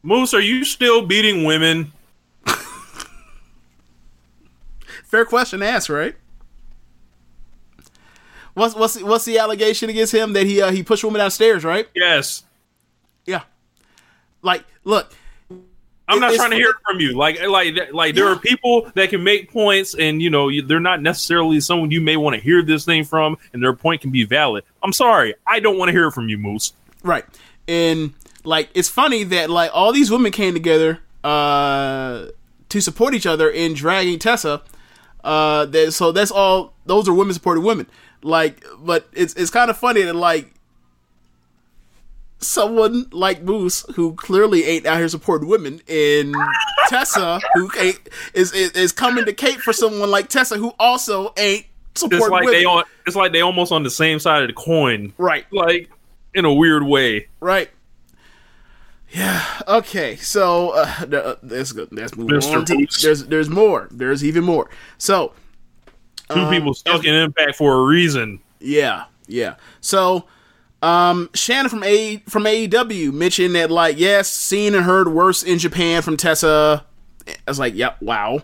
Moose, are you still beating women? (laughs) Fair question to ask, right? What's what's what's the allegation against him that he uh, he pushed women downstairs, right? Yes. Like, look, I'm not trying to hear it from you. Like, like, like, there Yeah. are people that can make points, and you know, they're not necessarily someone you may want to hear this thing from, and their point can be valid. I'm sorry, I don't want to hear it from you, Moose. right? And like, it's funny that like all these women came together uh to support each other in dragging Tessa. Uh, that so that's all. Those are women supporting women. Like, but it's it's kind of funny that like someone like Moose, who clearly ain't out here supporting women, and Tessa, who ain't, is, is is coming to cape for someone like Tessa, who also ain't It's supporting like women. they on. It's like they almost on the same side of the coin, right, like in a weird way. right. Yeah. Okay. So uh, th- uh, let's move Mr. on. There's there's more. There's even more. So Two Um, people stuck in impact for a reason. Yeah, yeah. So, um, Shannon from A from AEW mentioned that like yes, seen and heard worse in Japan from Tessa. I was like, yep, wow.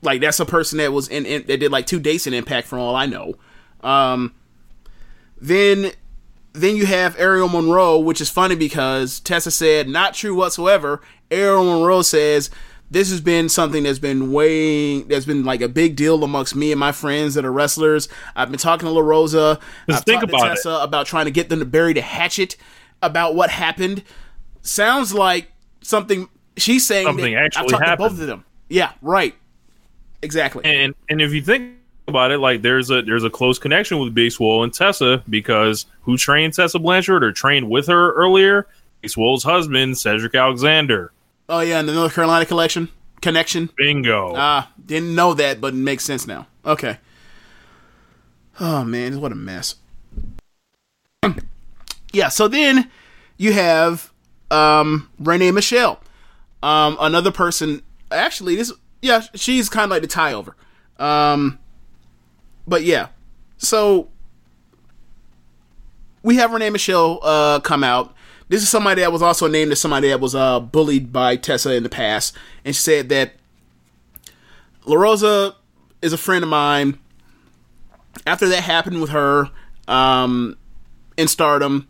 Like that's a person that was in, in that did like two dates in Impact from all I know. Um, then then you have Aerial Monroe, which is funny because Tessa said not true whatsoever. Aerial Monroe says this has been something that's been way that's been like a big deal amongst me and my friends that are wrestlers. I've been talking to La Rosa. I've think talked to about it. Tessa about trying to get them to bury the hatchet about what happened. Sounds like something she's saying. Something actually I've talked to both of them. Yeah, right. Exactly. And and if you think about it, like there's a there's a close connection with Big Swole and Tessa because who trained Tessa Blanchard or trained with her earlier? Big Swole's husband, Cedric Alexander. Oh yeah, and the North Carolina collection connection. Bingo. Ah, didn't know that, but it makes sense now. Okay. Oh man, what a mess. (clears throat) yeah, so then you have um Renee Michelle. Um another person actually this yeah, she's kind of like the tie over. Um but yeah. So we have Renee Michelle uh come out. This is somebody that was also named as somebody that was uh bullied by Tessa in the past and she said that La Rosa is a friend of mine. After that happened with her, um, in Stardom,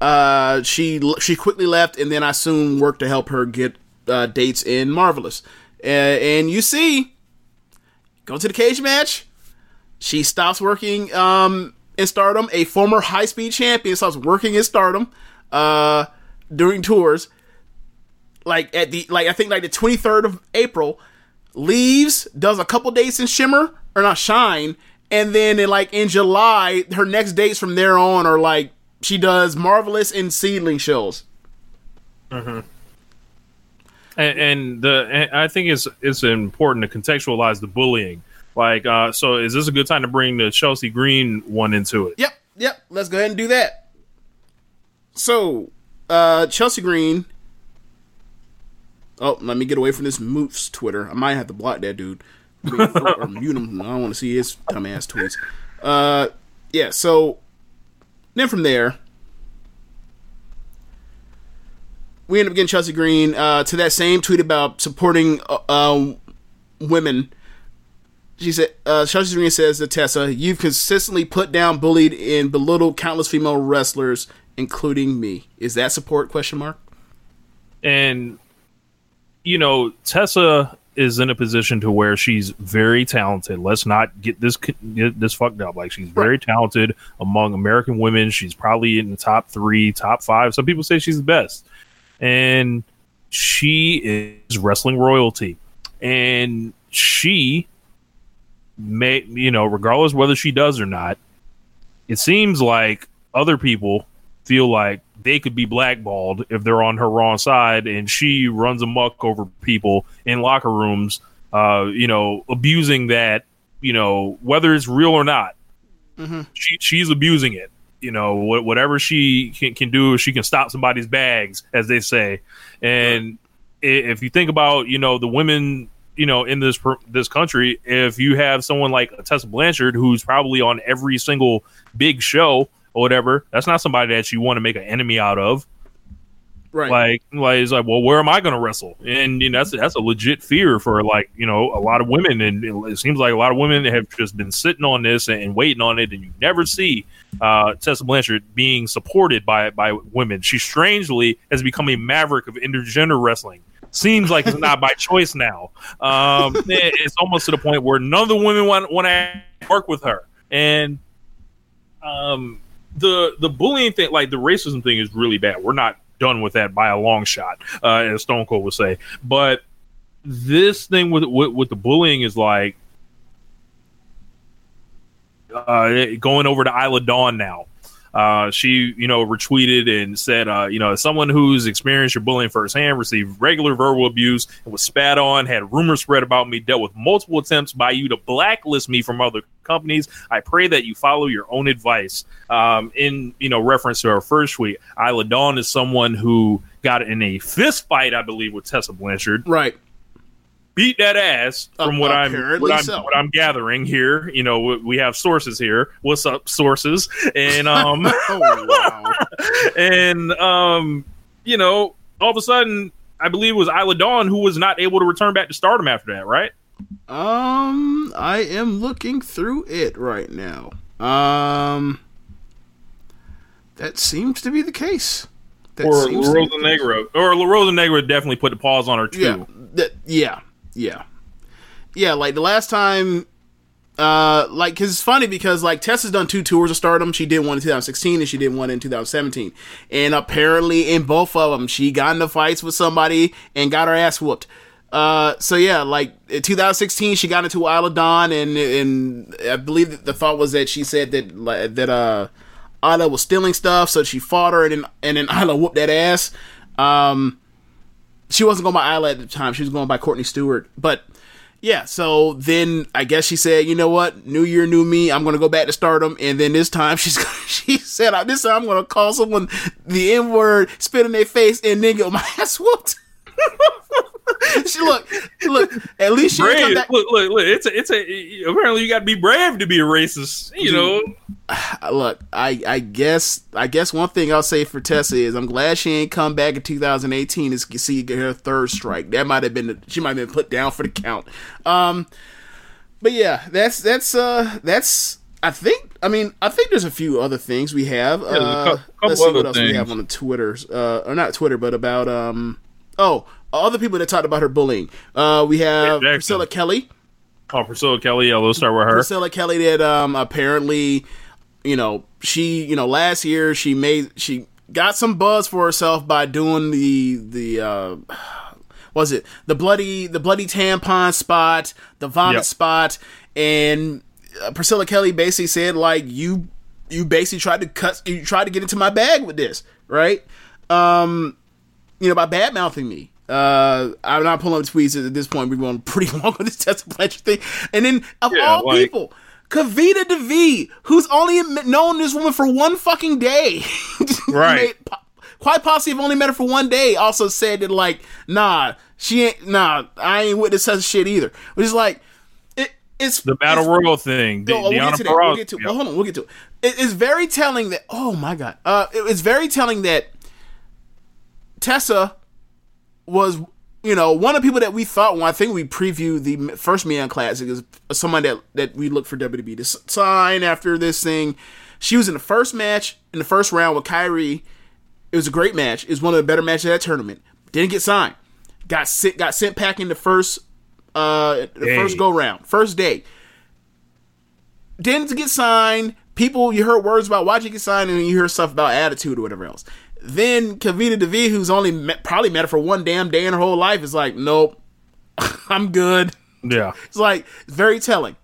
uh, she she quickly left, and then I soon worked to help her get uh, dates in Marvelous. Uh, and you see, go to the Cagematch. She stops working um, in Stardom. A former high speed champion stops working in Stardom uh, during tours. Like at the like I think like the twenty third of April, leaves, does a couple dates in Shimmer or not Shine, and then in like in July, her next dates from there on are like she does Marvelous and SEAdLINNNG shows. and, and the and I think it's it's important to contextualize the bullying. Like, uh, so is this a good time to bring the Chelsea Green one into it? Yep, yep. Let's go ahead and do that. So, uh, Chelsea Green. Oh, let me get away from this Moose's Twitter. I might have to block that dude (laughs) or mute him. I don't want to see his dumbass tweets. Uh, yeah. So Then from there, we end up getting Chelsea Green uh, to that same tweet about supporting uh, uh, women. She said, uh, Chelsea Green says to Tessa, "You've consistently put down, bullied, and belittled countless female wrestlers, including me. Is that support? Question mark. and you know Tessa is in a position to where she's very talented. Let's not get this get this fucked up. Like she's very talented among American women. She's probably in the top three, top five. Some people say she's the best, and she is wrestling royalty, and she may you know regardless whether she does or not. It seems like other people feel like they could be blackballed if they're on her wrong side and she runs amok over people in locker rooms uh you know abusing that you know whether it's real or not. She she's abusing it. You know wh- whatever she can, can do she can stop somebody's bags as they say. And i if you think about you know the women you know in this this country if you have someone like Tessa Blanchard who's probably on every single big show or whatever. That's not somebody that you want to make an enemy out of. Right. like like it's like well where am I going to wrestle? And you know that's that's a legit fear for like you know a lot of women. And it, seems like a lot of women have just been sitting on this and, and waiting on it. And you never see uh, Tessa Blanchard being supported by by women. She strangely has become a maverick of intergender wrestling. Seems like it's not by (laughs) choice now. Um, (laughs) it- it's almost to the point where none of the women want want to work with her. And um the the bullying thing like the racism thing is really bad. We're not done with that by a long shot uh as stone cold would say. But this thing with with, with the bullying is like uh going over to Isla Dawn now uh, she, you know, retweeted and said, uh, you know, as someone who's experienced your bullying firsthand, received regular verbal abuse, and was spat on, had rumors spread about me, dealt with multiple attempts by you to blacklist me from other companies. I pray that you follow your own advice. Um, in you know, reference to our first tweet, Isla Dawn is someone who got in a fist fight, I believe, with Tessa Blanchard Right. Beat that ass from what I'm what I'm, so. what I'm gathering here. You know, we- have sources here. What's up, sources? And um (laughs) Oh wow. (laughs) and um you know, all of a sudden, I believe it was Isla Dawn who was not able to return back to Stardom after that, right? Um, I am looking through it right now. Um, that seems to be the case. That Or La Rosa. Negro, or La Rosa Negra definitely put the pause on her too. Yeah, that, yeah, yeah, yeah. Like the last time, uh, like because it's funny because like Tessa's done two tours of Stardom. She did one in 2016 and she did one in 2017. And apparently, in both of them, she got into fights with somebody and got her ass whooped. Uh, so yeah, like in 2016, she got into Isla Dawn, and and I believe the thought was that she said that that uh, Isla was stealing stuff, so she fought her, and then and then Isla whooped that ass. Um, she wasn't going by Isla at the time; she was going by Courtney Stewart. But yeah, so then I guess she said, you know what, New Year, new me. I'm gonna go back to Stardom, and then this time (laughs) she's she said, this time I'm gonna call someone the N word, spit in their face, and then get my (laughs) ass whooped. (laughs) she look, look. At least she come back. Look, look, look. It's a, it's a. Apparently, you got to be brave to be a racist. You know, Uh, (sighs) look, I I guess I guess one thing I'll say for Tessa is I'm glad she ain't come back in 2018 to see her third strike. That might have been the, she might have been put down for the count. Um, but yeah, that's that's uh that's I think I mean I think there's a few other things we have. a uh, let's see what else we have on the Twitters, uh, or not Twitter, but about um oh other people that talked about her bullying. Uh, we have Jackson. Priscilla Kelly. oh, Priscilla Kelly. Yeah, let's start with her. Priscilla Kelly did um apparently, you know, she you know last year she made she got some buzz for herself by doing the the uh was it the bloody the bloody tampon spot, the vomit Yep. spot, and uh, Priscilla Kelly basically said like you you basically tried to cut you tried to get into my bag with this, right? Um you know, by bad mouthing me. Uh, I'm not pulling up tweets at this point. We're going pretty (laughs) long on this Tessa Blanchard thing. And then, of Yeah, all like- people, Kavita Devi, who's only known this woman for one fucking day, (laughs) Right. Quite possibly have only met her for one day. Also said that like, nah, she ain't, nah, I ain't with this such shit either. Which is like, it, it's The battle it's- royal thing. No, we'll get to that. We'll get to. yeah. Well, hold on, we'll get to it. it. It's very telling that. Oh my god. Uh, it- it's very telling that Tessa was, you know, one of the people that we thought. When I think we previewed the first Mae Young Classic is someone that that we look for WWE to sign after this thing. She was in the first match in the first round with Kairi. It was a great match. It was one of the better matches of that tournament. Didn't get signed. Got sent. Got sent back in the first. Uh, the Day. first go round, first day didn't get signed. People, you heard words about why'd you get signed, and you hear stuff about attitude or whatever else. Then Kavita Devi, who's only met, probably met her for one damn day in her whole life, is like, nope, (laughs) I'm good. Yeah. (laughs) It's like it's very telling.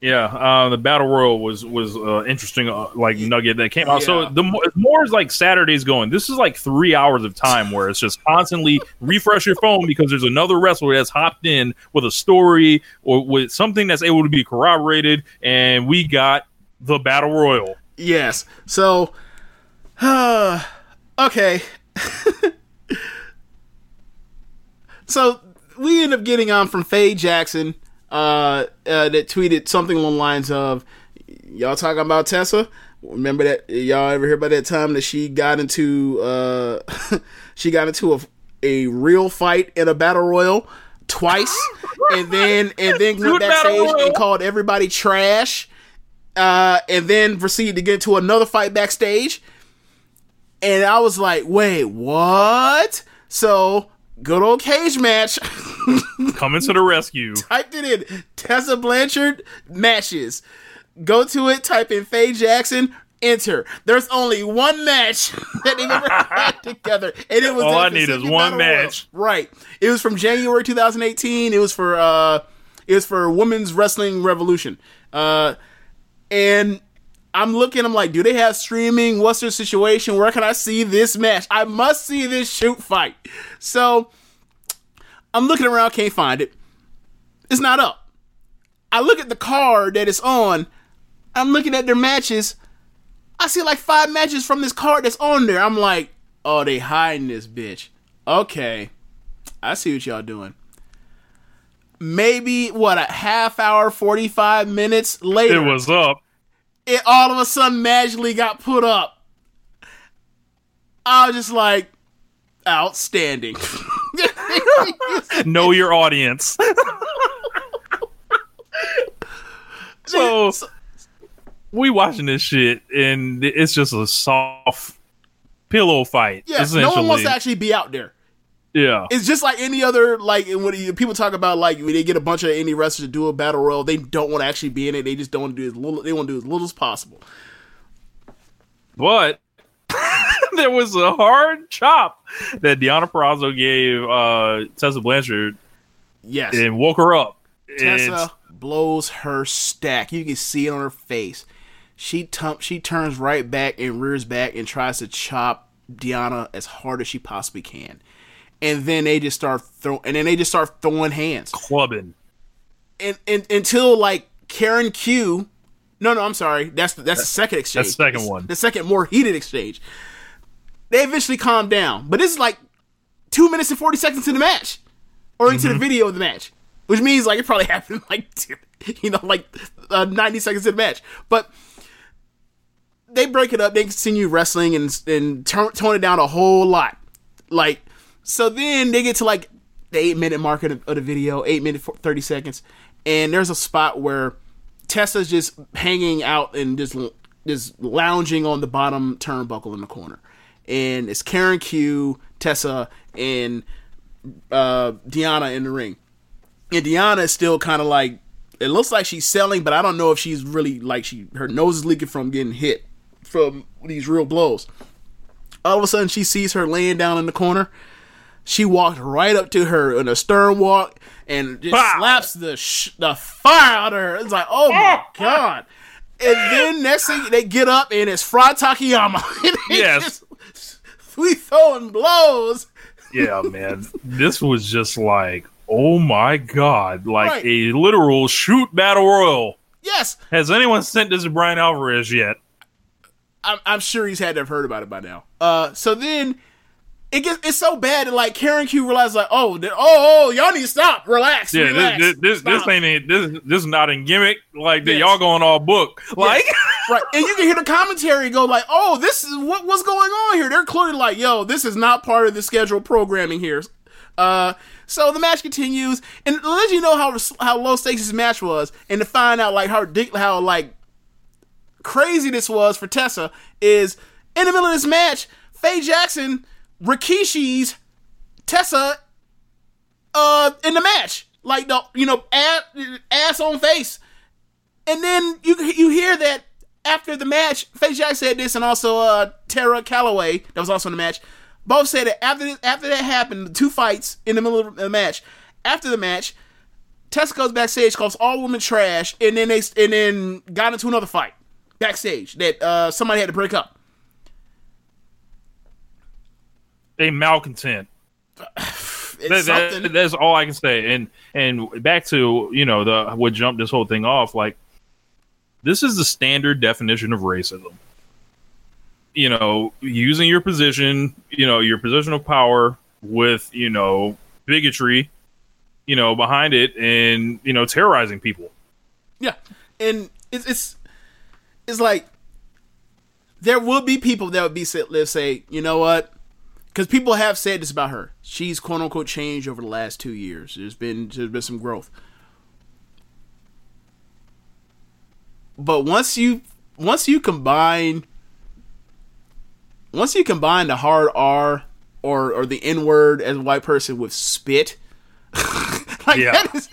Yeah, uh, the battle royal was was uh, interesting, uh, like nugget that came out. So the more, more is like Saturday's going. This is like three hours of time where it's just constantly refresh your phone because there's another wrestler that's hopped in with a story or with something that's able to be corroborated, and we got the battle royal. Yes. So, (sighs) okay. (laughs) so we end up getting on from Faye Jackson, uh, uh, that tweeted something along the lines of, "Y'all talking about Tessa? Remember that? Y'all ever hear about that time that she got into, uh, (laughs) she got into a a real fight in a battle royal twice, (laughs) and then and then went backstage and called everybody trash." uh, and then proceeded to get into another fight backstage. And I was like, wait, what? So, good old Cagematch. (laughs) Coming to the rescue. Typed it in Tessa Blanchard matches. Go to it, type in Faye Jackson, enter. There's only one match (laughs) that they've ever (laughs) had together. And it was All I need is one match. Right. It was from January 2018. It was for uh it was for Women's Wrestling Revolution. Uh and I'm looking, I'm like, do they have streaming? What's their situation? Where can I see this match? I must see this shoot fight. So I'm looking around, can't find it. It's not up. I look at the card that it's on. I'm looking at their matches. I see like five matches from this card that's on there. I'm like, oh, they hiding this bitch. Okay. I see what y'all doing. Maybe what a half hour, 45 minutes later It was up. It all of a sudden magically got put up. I was just like, outstanding. (laughs) Know your audience. (laughs) so we watching this shit, and it's just a soft pillow fight. yeah, no one wants to actually be out there. Yeah. It's just like any other like when people talk about like when they get a bunch of indie wrestlers to do a battle royal, they don't want to actually be in it. They just don't want to do as little. They want to do as little as possible. But (laughs) there was a hard chop that Deonna Purrazzo gave uh, Tessa Blanchard Yes, and woke her up. Tessa It's- blows her stack. You can see it on her face. She tum- she turns right back and rears back and tries to chop Deonna as hard as she possibly can. And then they just start throwing and then they just start throwing hands. clubbing. And, and until like Karen Q No, no, I'm sorry. That's the, that's the second exchange. that's the second one. The second more heated exchange. They eventually calm down, but this is like two minutes and forty seconds in the match, or into Mm-hmm. the video of the match, which means like it probably (laughs) happened like (laughs) you know like uh, ninety seconds in the match. But they break it up. They continue wrestling and and turn, tone it down a whole lot. Like so, then they get to like the eight minute mark of the, video, eight minute thirty seconds, and there's a spot where Tessa's just hanging out and just just lounging on the bottom turnbuckle in the corner, and it's Karen Q, Tessa, and uh, Deonna in the ring, and Deonna is still kind of like it looks like she's selling, but I don't know if she's really like she her nose is leaking from getting hit from these real blows. All of a sudden, she sees her laying down in the corner. She walked right up to her in a stern walk and just Pow! slaps the sh- the fire out of her. It's like, oh my (laughs) god! And then next thing they get up and it's Frye Takayama. (laughs) Yes. just- we throwing blows. Yeah, man. this was just like, oh my god, like Right. a literal shoot battle royal. Yes, Has anyone sent this to Bryan Alvarez yet? I'm, I'm sure he's had to have heard about it by now. Uh, so then it gets it's so bad that like Karen Q realized like, oh, that, oh, oh, y'all need to stop, relax, Yeah, relax, this this, this, stop. this ain't this this is not in gimmick. Like that Yes. y'all going all book. Like (laughs) right, and you can hear the commentary go like, "Oh, this is what what's going on here." They're clearly like, "Yo, this is not part of the scheduled programming here." Uh, so the match continues, and let you know how how low stakes this match was, and to find out like how how like crazy this was for Tessa is in the middle of this match, Faye Jackson Rikishi's Tessa uh in the match, like the you know ass, ass on face. And then you you hear that after the match, Faye Jack said this, and also uh, Tara Calloway that was also in the match. Both said that after this, after that happened, the two fights in the middle of the match. After the match, Tessa goes backstage, calls all women trash, and then they and then got into another fight backstage that uh, somebody had to break up. They malcontent. That- that- that's all I can say. And and back to you know the what jumped this whole thing off. Like this is the standard definition of racism. You know, using your position, you know, your position of power with you know bigotry, you know, behind it, and you know terrorizing people. Yeah, and it's it's it's like there will be people that would be say, let's say, you know what? Because people have said this about her. She's quote unquote changed over the last two years. There's been there's been some growth. But once you once you combine once you combine the hard R or or the N word as a white person with spit, (laughs) like Yeah. that is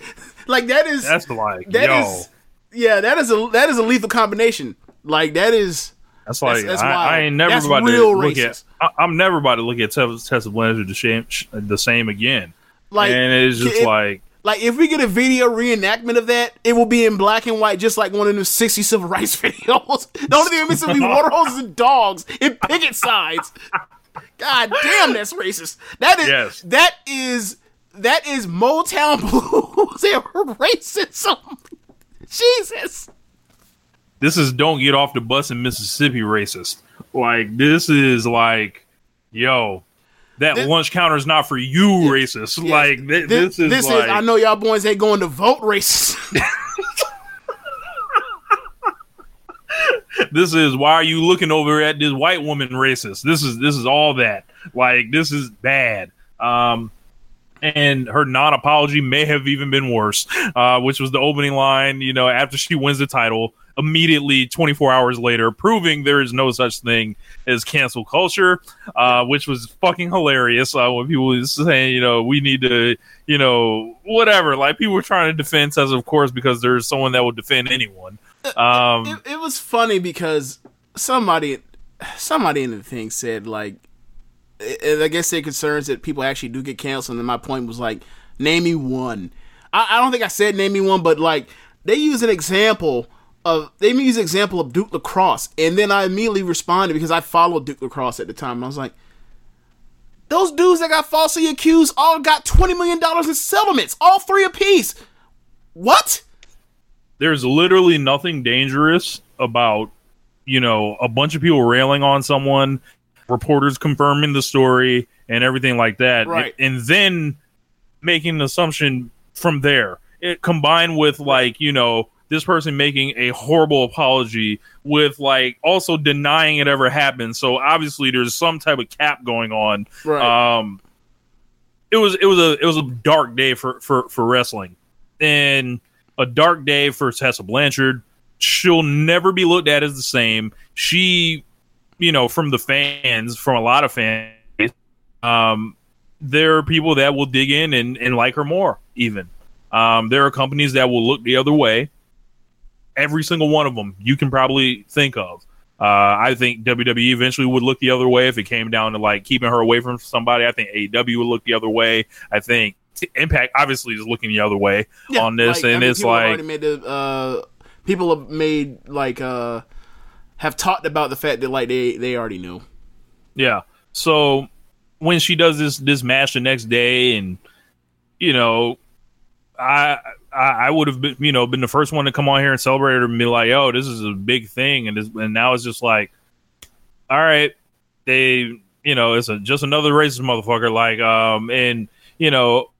like that is That's like that yo. is- yeah, that is a that is a lethal combination. Like that is That's like that's I. I ain't never That's about to real look racist. at. I, I'm never about to look at Tessa, Blanchard the same, the same again. like and it's just it- like like if we get a video reenactment of that, it will be in black and white, just like one of the '60 civil rights (laughs) videos. the only thing missing will be (laughs) water hoses and dogs and picket signs. God damn, that's racist. That is Yes. that is that is Motown (laughs) blues and racism. Oh Jesus. this is don't get off the bus in Mississippi racist. Like this is like, yo, that This- lunch counter is not for you racist. Like thi- this, is this like I know y'all boys ain't going to vote racist. (laughs) this is why are you looking over at this white woman racist? This is this is all that. Like this is bad. Um and her non-apology may have even been worse, uh, which was the opening line. You know, after she wins the title, immediately 24 hours later, proving there is no such thing as cancel culture, uh, which was fucking hilarious. Uh, when people was saying, you know, we need to, you know, whatever. Like people were trying to defend us, of course, because there's someone that will defend anyone. Um, it, it was funny because somebody somebody in the thing said like I I guess their concerns that people actually do get canceled and my point was like name me one I, I don't think I said name me one but like they use an example of they use an example of Duke Lacrosse and then I immediately responded because I followed Duke Lacrosse at the time and I was like those dudes that got falsely accused all got $20 million in settlements all three apiece. What? There's literally nothing dangerous about you know a bunch of people railing on someone reporters confirming the story and everything like that Right. and then making an assumption from there. It combined with like you know this person making a horrible apology with like also denying it ever happened so obviously there's some type of cap going on Right. um it was it was a it was a dark day for for for wrestling and a dark day for Tessa Blanchard. She'll never be looked at as the same. She, you know, from the fans, from a lot of fans, um, there are people that will dig in and, and like her more, even. Um, there are companies that will look the other way. Every single one of them you can probably think of. Uh, I think WWE eventually would look the other way if it came down to like keeping her away from somebody. I think AEW would look the other way. I think Impact obviously is looking the other way on this, like, I and mean, it's people like made the uh, people have made like uh, have talked about the fact that like they they already knew. Yeah. So when she does this this match the next day, and you know, I I, I would have been you know been the first one to come on here and celebrate her and be like, "Yo, this is a big thing," and this, and now it's just like, all right, they you know, it's a, just another racist motherfucker. Like, um, and you know,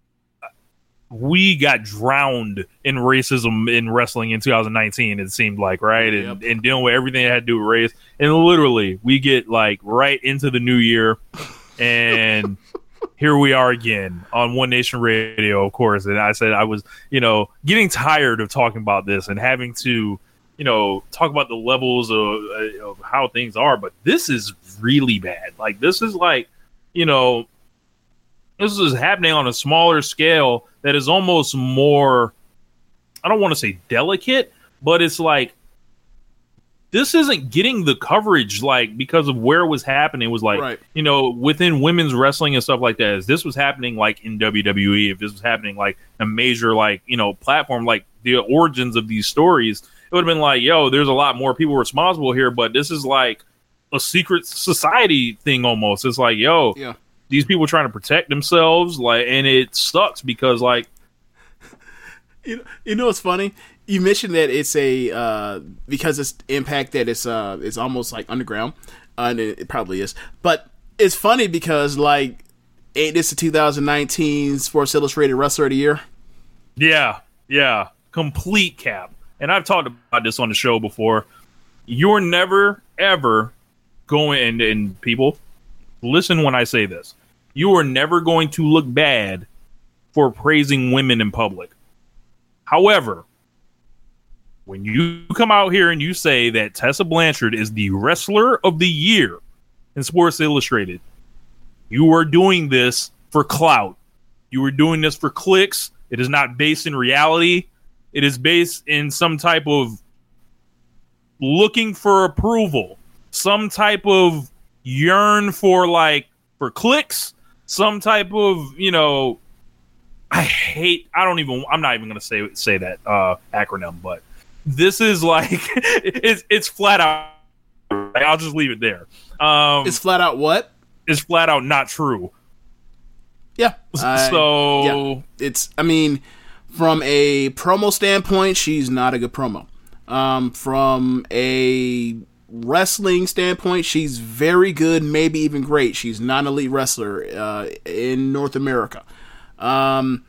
we got drowned in racism in wrestling in 2019. It seemed like right, and, and dealing with everything that had to do with race. And literally, we get like right into the new year, and (laughs) here we are again on One Nation Radio, of course. And I said I was, you know, getting tired of talking about this and having to, you know, talk about the levels of, uh, of how things are. But this is really bad. Like this is like, you know, this is happening on a smaller scale that is almost more. I don't want to say delicate, but it's like this isn't getting the coverage like because of where it was happening it was like Right. you know within women's wrestling and stuff like that if this was happening like in WWE if this was happening like a major like you know platform like the origins of these stories it would have been like yo there's a lot more people responsible here but this is like a secret society thing almost it's like yo Yeah. these people trying to protect themselves like and it sucks because like You know, you know what's funny? You mentioned that it's a uh, because it's impact that it's uh it's almost like underground, uh, and it, it probably is. But it's funny because like ain't this the 2019 Sports Illustrated Wrestler of the Year? Yeah, yeah, complete cap. And I've talked about this on the show before. You're never ever going and, and people listen when I say this. You are never going to look bad for praising women in public. However, when you come out here and you say that Tessa Blanchard is the wrestler of the year in Sports Illustrated, you are doing this for clout. You are doing this for clicks. It is not based in reality. It is based in some type of looking for approval, some type of yearn for like for clicks, some type of, you know, I hate I don't even I'm not even going to say say that uh acronym, but this is like (laughs) it's it's flat out I'll just leave it there. Um It's flat out what? it's flat out not true. Yeah. (laughs) I- so yeah. it's I mean, from a promo standpoint, she's not a good promo. Um, from a wrestling standpoint, she's very good, maybe even great. She's not an elite wrestler uh, in North America. Um,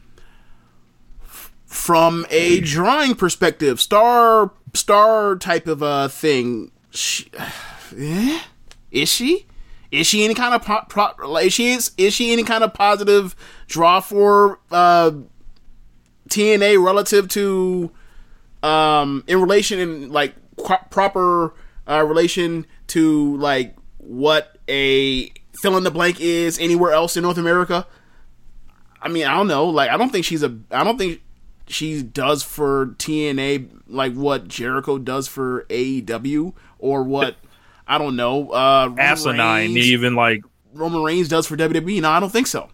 from a drawing perspective, star star type of uh thing, she, eh? is she? Is she any kind of po- pro- is she is, is she any kind of positive draw for uh, TNA relative to um in relation in like qu- proper uh, relation to like what a fill in the blank is anywhere else in North America? I mean, I don't know. Like, I don't think she's a. I don't think she does for TNA like what Jericho does for AEW or what I don't know. Uh, asinine Reigns- even like Roman Reigns does for WWE. No, I don't think so.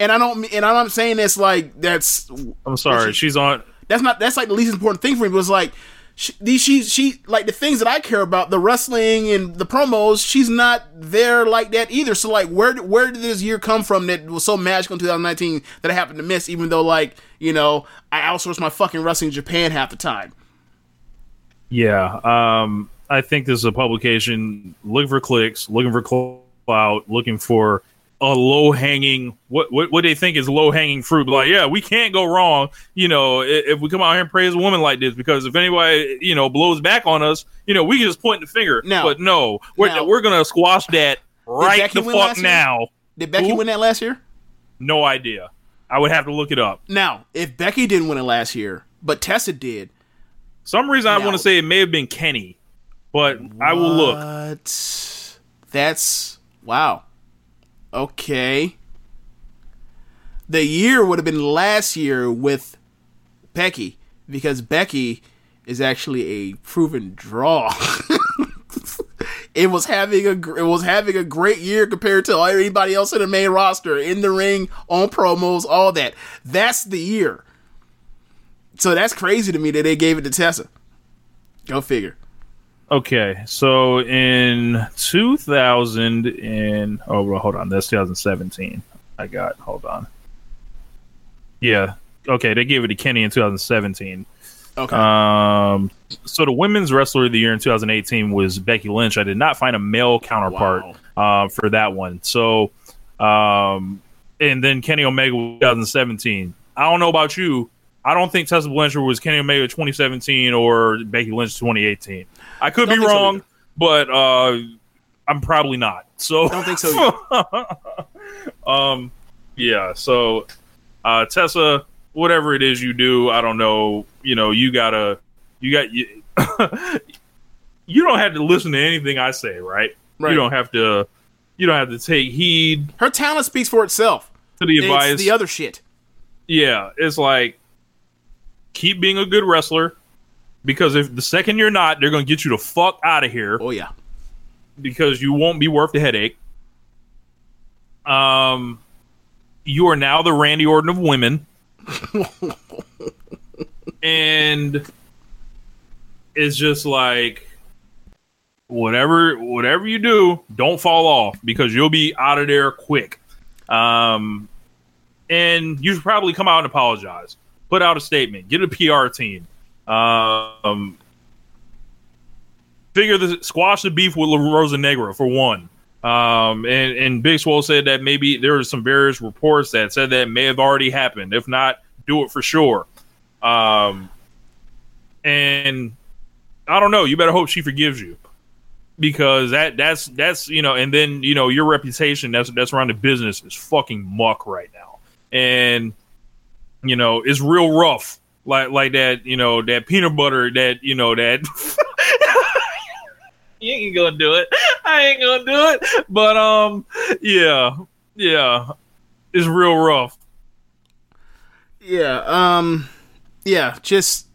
And I don't. And I'm not saying this like that's. I'm sorry, she- she's on That's not. That's like the least important thing for me. But it's like she, these. She. She like the things that I care about, the wrestling and the promos. She's not there like that either. So like, where where did this year come from that was so magical in 2019 that I happened to miss? Even though like you know I outsourced my fucking wrestling in Japan half the time. Yeah, um, I think this is a publication looking for clicks, looking for clout, looking for a low hanging what, what what they think is low hanging fruit. Like, yeah, we can't go wrong. You know, if, if we come out here and praise a woman like this, because if anybody you know blows back on us, you know, we can just point the finger. Now- but no, we're now- we're gonna squash that right the fuck last year? now. Did Becky Who? win that last year? No idea. I would have to look it up. Now, if Becky didn't win it last year, but Tessa did, Some reason I want to say it may have been Kenny, but I will look. What? That's wow. Okay. The year would have been last year with Becky because Becky is actually a proven draw. (laughs) it was having a it was having a great year compared to everybody else in the main roster in the ring on promos all that. That's the year. So that's crazy to me that they gave it to Tessa. Go figure. Okay, so in 2000 and oh well, hold on, that's 2017. I got hold on. Yeah, okay, they gave it to Kenny in 2017. Okay. Um, so the women's wrestler of the year in 2018 was Becky Lynch. I did not find a male counterpart uh, for that one. So, um, and then Kenny Omega 2017. I don't know about you. I don't think Tessa Blanchard was Kenny Omega 2017 or Becky Lynch 2018. I could Don't be think so wrong, but uh, I'm probably not. So Don't think so. (laughs) um, yeah. So, uh, Tessa, whatever it is you do, I don't know. You know, you gotta, you got you. (laughs) you don't have to listen to anything I say, right? Right. You don't have to. You don't have to take heed Her talent speaks for itself. to the advice. It's the other shit. yeah, it's like keep being a good wrestler because if the second you're not, they're gonna get you the fuck out of here. Oh yeah. because you won't be worth the headache. Um, you are now the Randy Orton of women, (laughs) and it's just like whatever whatever you do, don't fall off because you'll be out of there quick. Um, and you should probably come out and apologize, put out a statement, get a PR team. Um, figure the squash the beef with La Rosa Negra for one. Um, and, and Big Swole said that maybe there were some various reports that said that may have already happened. If not, do it for sure. Um, and I don't know. You better hope she forgives you because that that's that's you know, and then you know your reputation that's that's around the business is fucking muck right now, and you know it's real rough. Like like that, you know that peanut butter that you know that (laughs) you ain't gonna do it. I ain't gonna do it. But um, yeah, yeah, it's real rough. Yeah. Um. Yeah. Just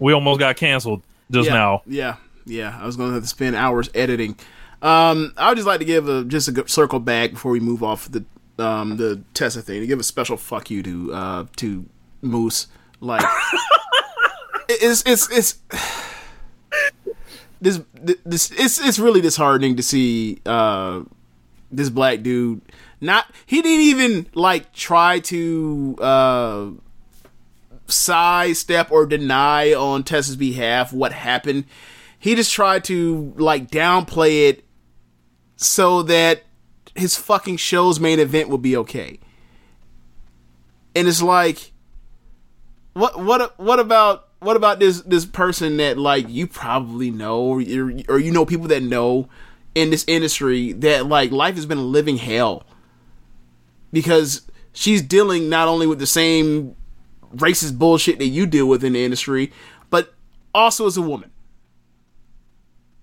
We almost got canceled just yeah, now. Yeah. Yeah. I was to have to spend hours editing. Um. I would just like to give a just a circle back before we move off the um the Tessa thing to give a special fuck you to uh to Moose. Like (laughs) it's it's it's. (sighs) This, this it's it's really disheartening to see uh this black dude not he didn't even like try to uh sidestep or deny on Tessa's behalf what happened. He just tried to like downplay it so that his fucking show's main event would be okay. And it's like what what what about what about this this person that like you probably know or you or you know people that know in this industry that like life has been a living hell because she's dealing not only with the same racist bullshit that you deal with in the industry, but also as a woman.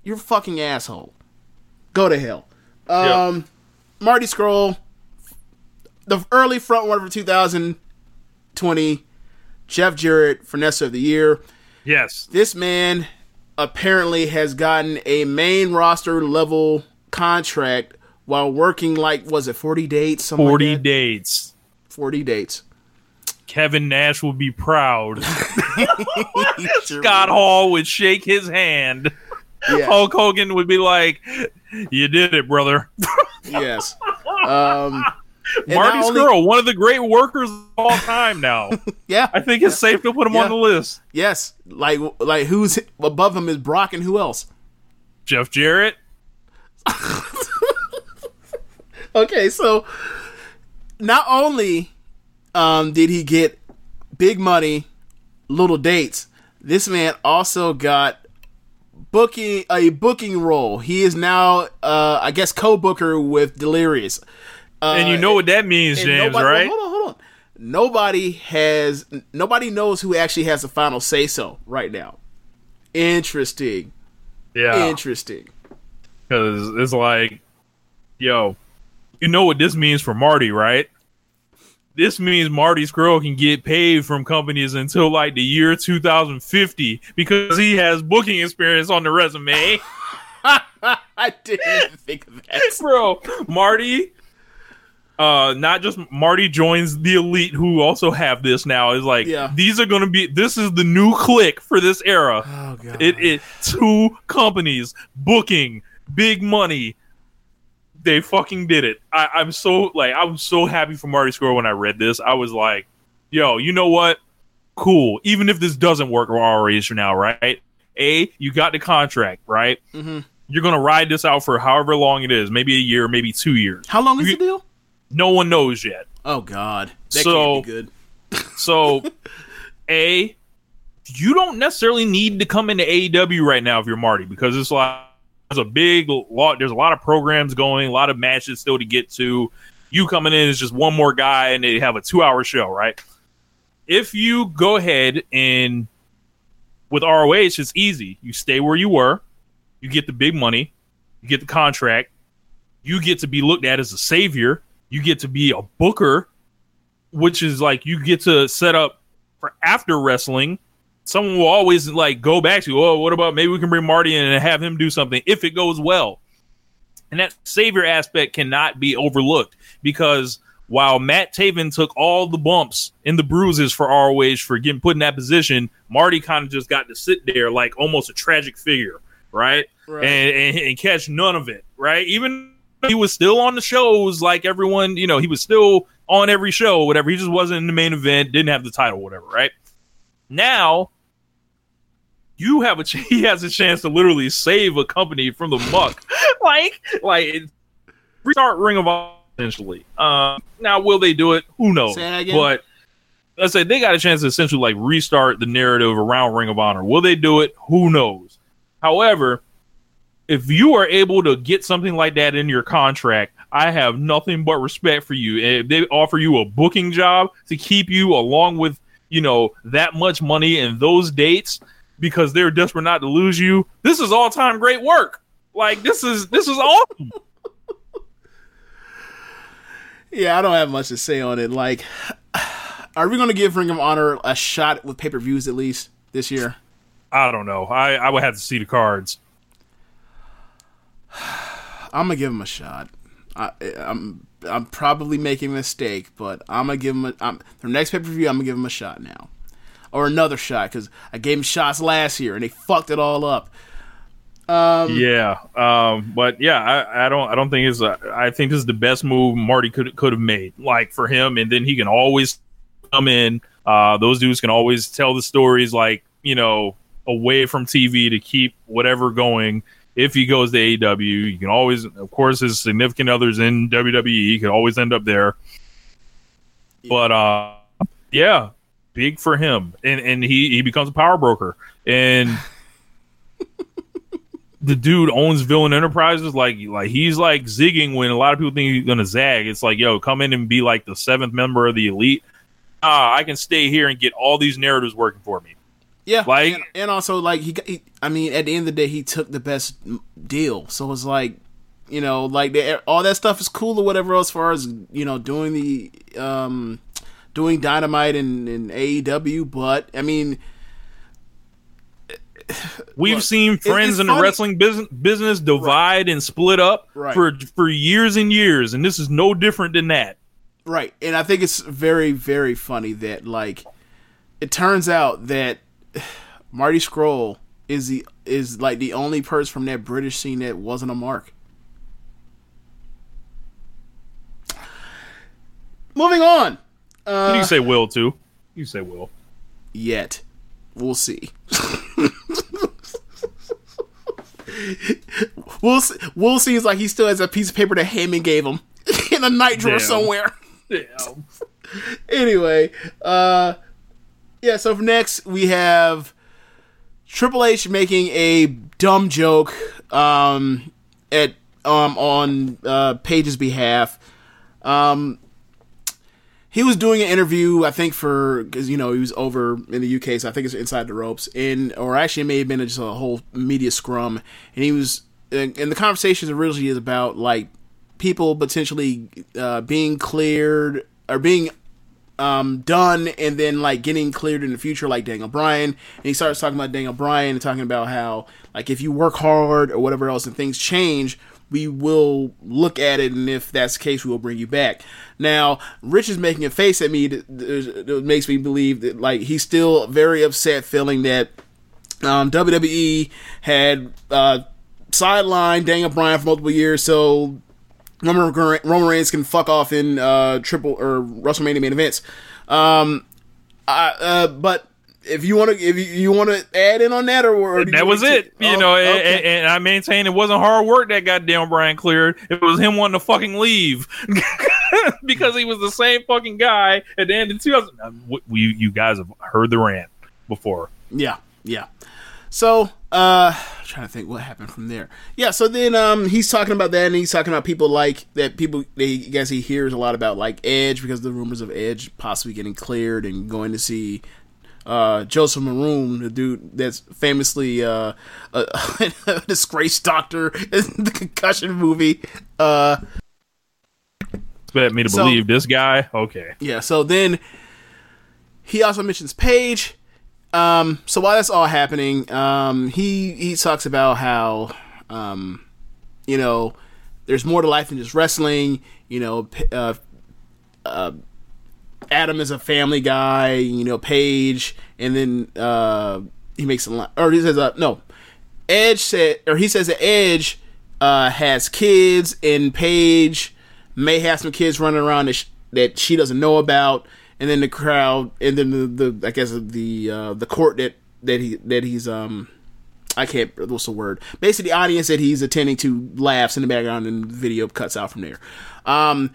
You're a fucking asshole. Go to hell. Um, Marty Scurll, the early front runner for 2020, Jeff Jarrett, Finesse of the Year. Yes, This man apparently has gotten a main roster level contract while working like was it 40 dates something like forty that? dates. 40 dates Kevin Nash would be proud. (laughs) Scott Hall would shake his hand. Yeah. Hulk Hogan would be like, "You did it, brother." yes um Marty only- Scurll, one of the great workers of all time. Now, (laughs) yeah I think it's safe to put him Yeah. on the list. yes like like who's above him is brock and who else Jeff Jarrett. (laughs) okay so not only um did he get big money little dates this man also got booking a booking role he is now uh i guess co-booker with delirious uh, and you know what that means, James, nobody- right? hold on hold on nobody has nobody knows who actually has the final say so right now interesting Yeah, interesting because it's like, yo, you know what this means for Marty, right? This means Marty Scurll can get paid from companies until like the year 2050 because he has booking experience on the resume. (laughs) i didn't think of that (laughs) Bro, Marty, uh, not just Marty joins the elite who also have this now. Is like, Yeah. these are going to be, this is the new clique for this era. oh god It, it two companies booking big money. They fucking did it. I, I'm so like I'm so happy for Marty Scurll when I read this. I was like, yo, you know what? cool. Even if this doesn't work for ROH for now, right? A, you got the contract, right? Mm-hmm. You're gonna ride this out for however long it is, maybe a year, maybe two years. How long is You- the deal? No one knows yet. Oh God, that So- can't be good. (laughs) (laughs) So, A, you don't necessarily need to come into AEW right now if you're Marty because it's like there's a big lot. There's a lot of programs going, a lot of matches still to get to. You coming in is just one more guy, and they have a two-hour show, right? If you go ahead and with ROH, it's easy. You stay where you were, you get the big money, you get the contract, you get to be looked at as a savior, you get to be a booker which is like you get to set up for after wrestling. Someone will always like go back to, oh, what about maybe we can bring Marty in and have him do something if it goes well. And that savior aspect cannot be overlooked because while Matt Taven took all the bumps and the bruises for ROH for getting put in that position, Marty kind of just got to sit there like almost a tragic figure, right? Right. And, and, and catch none of it, right? Even he was still on the shows like everyone, you know, he was still on every show, whatever. He just wasn't in the main event, didn't have the title, whatever, right? Now you have a ch- (laughs) he has a chance to literally save a company from the muck, (laughs) like like restart Ring of Honor essentially. Um, now will they do it? Who knows? But let's say they got a chance to essentially like restart the narrative around Ring of Honor. Will they do it? Who knows? However, if you are able to get something like that in your contract, I have nothing but respect for you. And if they offer you a booking job to keep you along with, you know, that much money and those dates because they're desperate not to lose you, this is all time great work. Like this is this is awesome. (laughs) Yeah, I don't have much to say on it. Like, are we going to give Ring of Honor a shot with pay per views at least this year? I don't know. I, I would have to see the cards. (sighs) I'm gonna give him a shot. I, I'm I'm probably making a mistake, but I'm gonna give him a, I'm, the next pay per view. I'm gonna give him a shot now, or another shot because I gave him shots last year and they fucked it all up. yeah, um, but yeah, I, I don't I don't think it's a, I think this is the best move Marty could could have made. Like for him, and then he can always come in. Uh, those dudes can always tell the stories like you know away from TV to keep whatever going. If he goes to AEW, you can always, of course, his significant others in WWE, could always end up there. But uh, yeah, big for him, and and he he becomes a power broker, and (laughs) the dude owns Villain Enterprises. Like like he's like zigging when a lot of people think he's gonna zag. It's like yo, come in and be like the seventh member of the elite. Ah, I can stay here and get all these narratives working for me. Yeah, Like- and, and also like he, he, I mean, at the end of the day, he took the best deal. So it's like, you know, like the, all that stuff is cool or whatever. As far as you know, doing the um, doing dynamite and, and AEW, but I mean, (sighs) We've Look, seen friends it's in the wrestling business business divide and split up Right. for for years and years, and this is no different than that. Right. And I think it's very, very funny that like it turns out that Marty Scurll is the is like the only person from that British scene that wasn't a mark. Moving on. Do you say, Will? Too? You say Will? Yet. We'll see. (laughs) we'll see. We'll see is like he still has a piece of paper that Heyman gave him (laughs) in a night drawer Damn. somewhere. Damn. (laughs) anyway, uh, yeah. So next we have Triple H making a dumb joke um, at um, on uh, Paige's behalf. Um, he was doing an interview, I think, for because you know he was over in the UK, so I think it's inside the ropes, and or actually it may have been just a whole media scrum, and he was and, and the conversation originally is about like people potentially uh, being cleared or being um, done and then like getting cleared in the future, like Daniel Bryan. And he starts talking about Daniel Bryan and talking about how like if you work hard or whatever else and things change, we will look at it, and if that's the case, we will bring you back. Now, Rich is making a face at me that, makes me believe that like he's still very upset, feeling that um, WWE had uh, sidelined Daniel Bryan for multiple years, so Roman, Roman Reigns can fuck off in uh, triple or WrestleMania main events. Um, I, uh, but if you want to, if you, you want to add in on that, or, or that was me to- it. You Oh, know, and, okay. and- and I maintain it wasn't hard work that goddamn Bryan cleared. It was him wanting to fucking leave (laughs) because he was the same fucking guy at the end of 2000. Uh, You, you guys have heard the rant before. Yeah, yeah. So, uh, I'm trying to think what happened from there. Yeah, so then um, he's talking about that, and he's talking about people like that. People, they I guess he hears a lot about like Edge because the rumors of Edge possibly getting cleared and going to see uh, Joseph Maroon, the dude that's famously uh, a, (laughs) a disgraced doctor in the concussion movie. Uh, Expect me to So- believe this guy? Okay. yeah, so then he also mentions Paige. Um, so while that's all happening, um, he he talks about how um, you know there's more to life than just wrestling. You know, uh, uh, Adam is a family guy. You know, Paige, and then uh, he makes a line, or he says, uh, no, Edge said, or he says that Edge uh, has kids, and Paige may have some kids running around that, sh- that she doesn't know about. And then the crowd, and then the, the I guess the uh, the court that that he that he's um I can't what's the word basically the audience that he's attending to laughs in the background and the video cuts out from there. Um,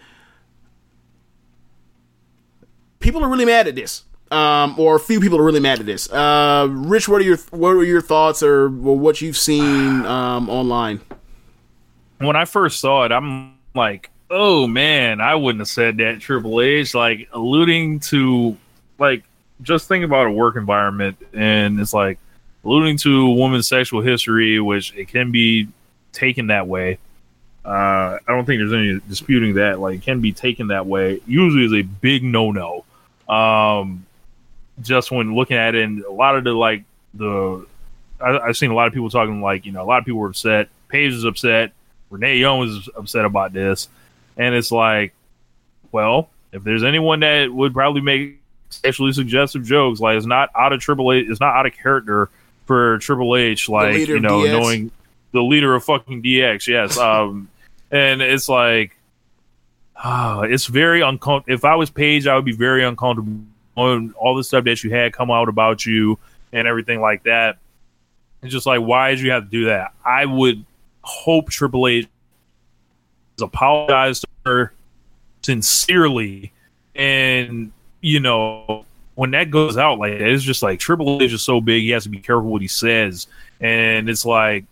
people are really mad at this. Um, or a few people are really mad at this. Uh, Rich, what are your what are your thoughts or, or what you've seen um, online? when I first saw it, I'm like, oh man, I wouldn't have said that Triple H, like alluding to like just think about a work environment and it's like alluding to a woman's sexual history, which it can be taken that way. Uh, I don't think there's any disputing that. Like, it can be taken that way. Usually, is a big no no. Um, just when looking at it, and a lot of the like the, I, I've seen a lot of people talking like you know a lot of people were upset. Paige is upset. Renee Young was upset about this, and it's like, well, if there's anyone that would probably make sexually suggestive jokes, like it's not out of Triple H, it's not out of character for Triple H, like you know, DX. knowing the leader of fucking DX, yes, (laughs) um, and it's like, ah, it's very uncomfortable. If I was Paige, I would be very uncomfortable on all the stuff that you had come out about you and everything like that. It's just like, why did you have to do that? I would hope Triple H apologized to her sincerely, and you know when that goes out like that, it's just like Triple H is so big, he has to be careful what he says, and it's like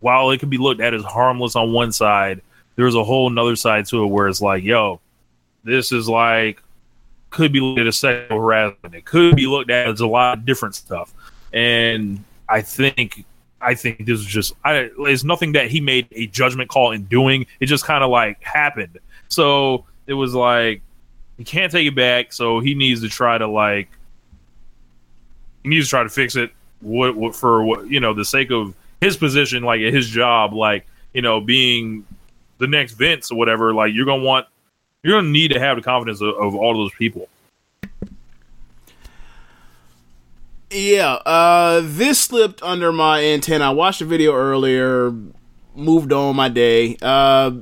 while it could be looked at as harmless on one side, there's a whole another side to it where it's like, yo, this is like could be looked at as sexual harassment. It could be looked at as a lot of different stuff, and I think I think this is just I, it's nothing that he made a judgment call in doing. It just kind of like happened. So it was like he can't take it back. So he needs to try to like he needs to try to fix it. What, what for? What you know, the sake of his position, like his job, like you know, being the next Vince or whatever. Like you're gonna want, you're gonna need to have the confidence of, of all those people. Yeah, uh, this slipped under my antenna. I watched the video earlier, moved on my day. Uh,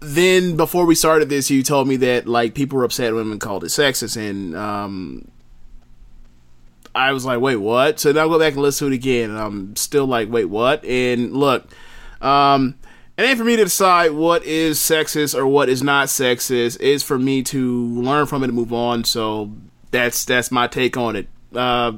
then before we started this, you told me that like people were upset women called it sexist, and um, I was like, wait, what? So now I go back and listen to it again, and I'm still like, wait, what? And look, um, it ain't for me to decide what is sexist or what is not sexist. It's for me to learn from it and move on. So that's that's my take on it. Uh,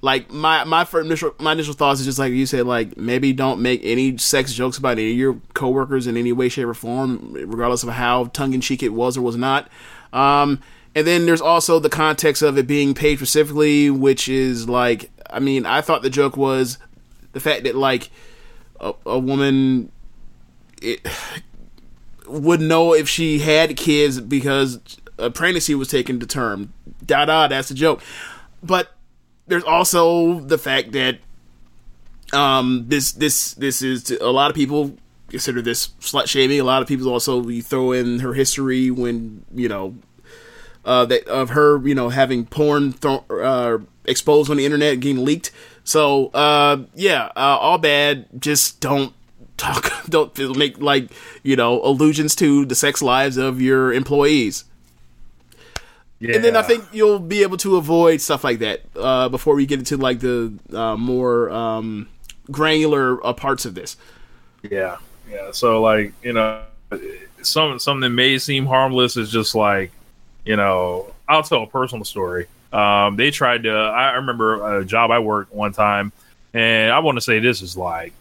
like my my initial my initial thoughts is just like you said, like maybe don't make any sex jokes about any of your coworkers in any way, shape, or form, regardless of how tongue in cheek it was or was not. Um, and then there's also the context of it being Paige specifically, which is like, I mean, I thought the joke was the fact that like a, a woman it (sighs) would know if she had kids because a pregnancy was taken to term. Da da, that's the joke. But there's also the fact that um this this this is a lot of people consider this slut shaming. A lot of people also you throw in her history when you know uh, that of her, you know, having porn uh, exposed on the internet, getting leaked. So, uh, yeah, uh, all bad. Just don't talk, (laughs) don't make like you know allusions to the sex lives of your employees. Yeah. And then I think you'll be able to avoid stuff like that uh, before we get into like the uh, more um, granular uh, parts of this. Yeah, yeah. So like you know, some something that may seem harmless is just like you know, I'll tell a personal story. Um, they tried to. I remember a job I worked one time, and I want to say this is like,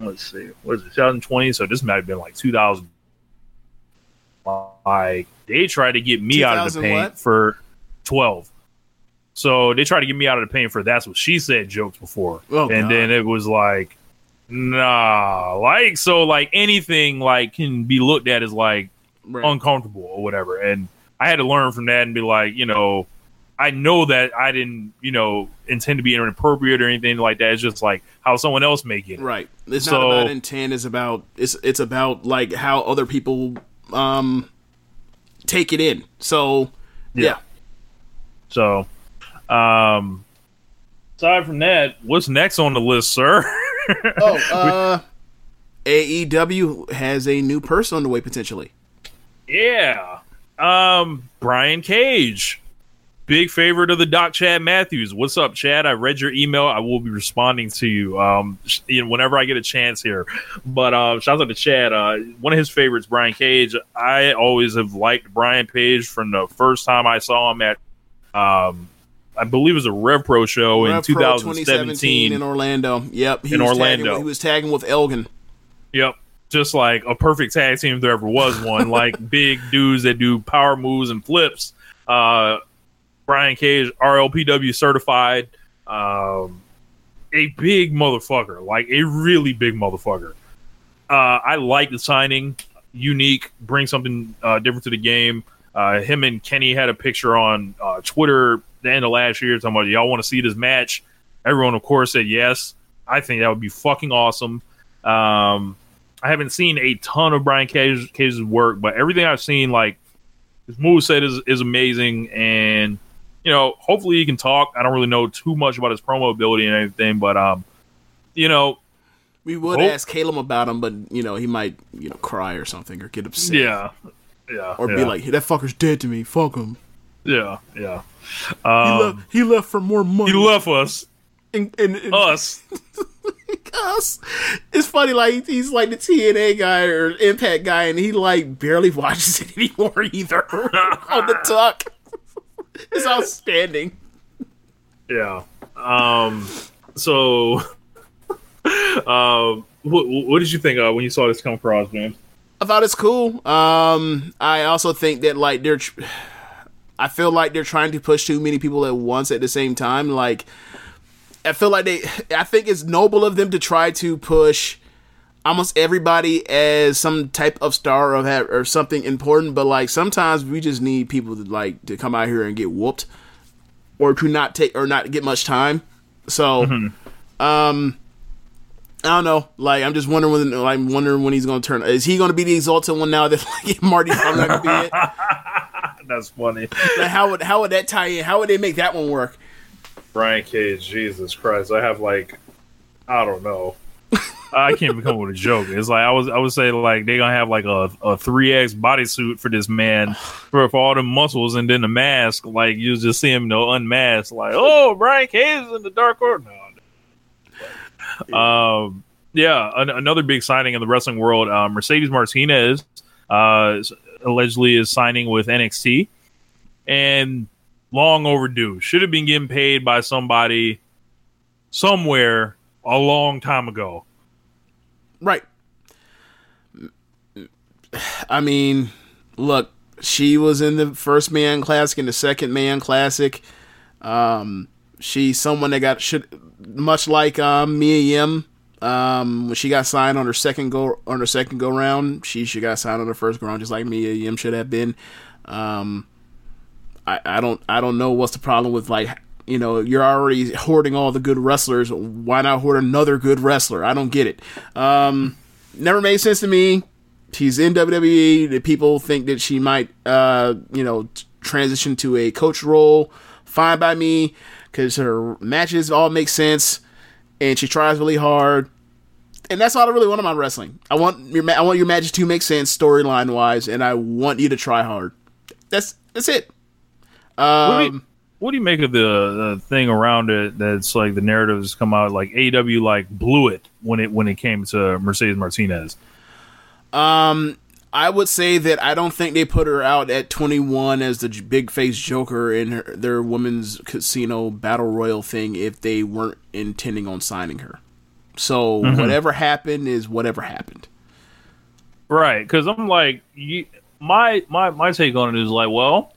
let's see, what is it, 2020? So this might have been like 2000. Like they tried to get me out of the 2000 paint what? for 12. So they tried to get me out of the paint for that's what she said jokes before, Oh, and God. then it was like, nah, like so like anything like can be looked at as like Right. uncomfortable or whatever. And I had to learn from that and be like, you know, I know that I didn't, you know, intend to be inappropriate or anything like that. It's just like how someone else may get it. Right. It's So- not about intent. It's about it's it's about like how other people um take it in. So yeah. So, um, aside from that, what's next on the list, sir? Oh, (laughs) uh, AEW has a new person on the way potentially. yeah. Um, Brian Cage, big favorite of the Doc Chad Matthews. What's up, Chad? I read your email. I will be responding to you. Um, you know, whenever I get a chance here. But um, shout out to Chad. Uh, one of his favorites, Brian Cage. I always have liked Brian Cage from the first time I saw him at, um, I believe it was a Rev Pro show in Rev Pro 2017. in Orlando. Yep, he In was Orlando. Tagging, he was tagging with Elgin. Yep. Just like a perfect tag team if there ever was one. (laughs) like big dudes that do power moves and flips. Uh, Brian Cage, RLPW certified. Um, a big motherfucker. Like a really big motherfucker. Uh, I like the signing. Unique. Bring something uh, different to the game. Uh, him and Kenny had a picture on uh, Twitter the end of last year talking about y'all want to see this match. Everyone, of course, said yes. I think that would be fucking awesome. Um, I haven't seen a ton of Brian Cage, Cage's work, but everything I've seen, like his moveset is is amazing, and you know, hopefully he can talk. I don't really know too much about his promo ability and anything, but um, you know, We would Hope- ask Caleb about him, but you know he might you know cry or something or get upset. yeah, yeah, Or yeah, be like, that fucker's dead to me. Fuck him. yeah, yeah. He, Um, left, he left for more money. he left us, and, and, and us. (laughs) us. It's funny, like he's like the TNA guy or Impact guy, and he like barely (laughs) watches it anymore either. (laughs) on the tuck, (laughs) it's outstanding. Yeah. Um. So, um, (laughs) what, what did you think uh, when you saw this come across, man? I thought it's cool. Um, I also think that like they're, tr- I feel like they're trying to push too many people at once at the same time. Like, I feel like they, I think it's noble of them to try to push almost everybody as some type of star or have or something important. But like sometimes we just need people to like to come out here and get whooped, or to not take or not get much time. So, um. I don't know. Like, I'm just wondering when. Like, I'm wondering when he's going to turn. Is he going to be the exalted one now that (laughs) like Marty's probably not to be it? That's funny. Like, how would how would that tie in? How would they make that one work? Brian Cage, Jesus Christ! I have like, I don't know. I can't even come up with a joke. It's like I was, I would say like they're gonna have like a a three X bodysuit for this man for, for all the muscles, and then the mask. Like you just see him, you know, unmasked. Like, oh, Brian Cage is in the dark order. No. Um, yeah, an- another big signing in the wrestling world. Uh, Mercedes Martinez uh, allegedly is signing with NXT, and long overdue. Should have been getting paid by somebody somewhere a long time ago. Right. I mean, look, she was in the first Mae Young classic and the second Mae Young classic. Um, she's someone that got should much like um, Mia Yim. Um, when she got signed on her second go on her second go round, she should got signed on her first go round, just like Mia Yim should have been. Um, I, I don't I don't know what's the problem with like you know you're already hoarding all the good wrestlers. Why not hoard another good wrestler? I don't get it. Um, never made sense to me. She's in WWE. The people think that she might uh you know transition to a coach role. Fine by me because her matches all make sense and she tries really hard. And that's all I really want in my wrestling. I want your ma- I want your matches to make sense storyline wise, and I want you to try hard. That's that's it. What do, you, Um, what do you make of the, the thing around it that's like the narratives come out like AEW like blew it when it when it came to Mercedes Martinez? Um, I would say that I don't think they put her out at 21 as the j- big face Joker in her, their women's casino battle royal thing if they weren't intending on signing her. So whatever happened is whatever happened. Right, because I'm like, you, my my my take on it is like, well,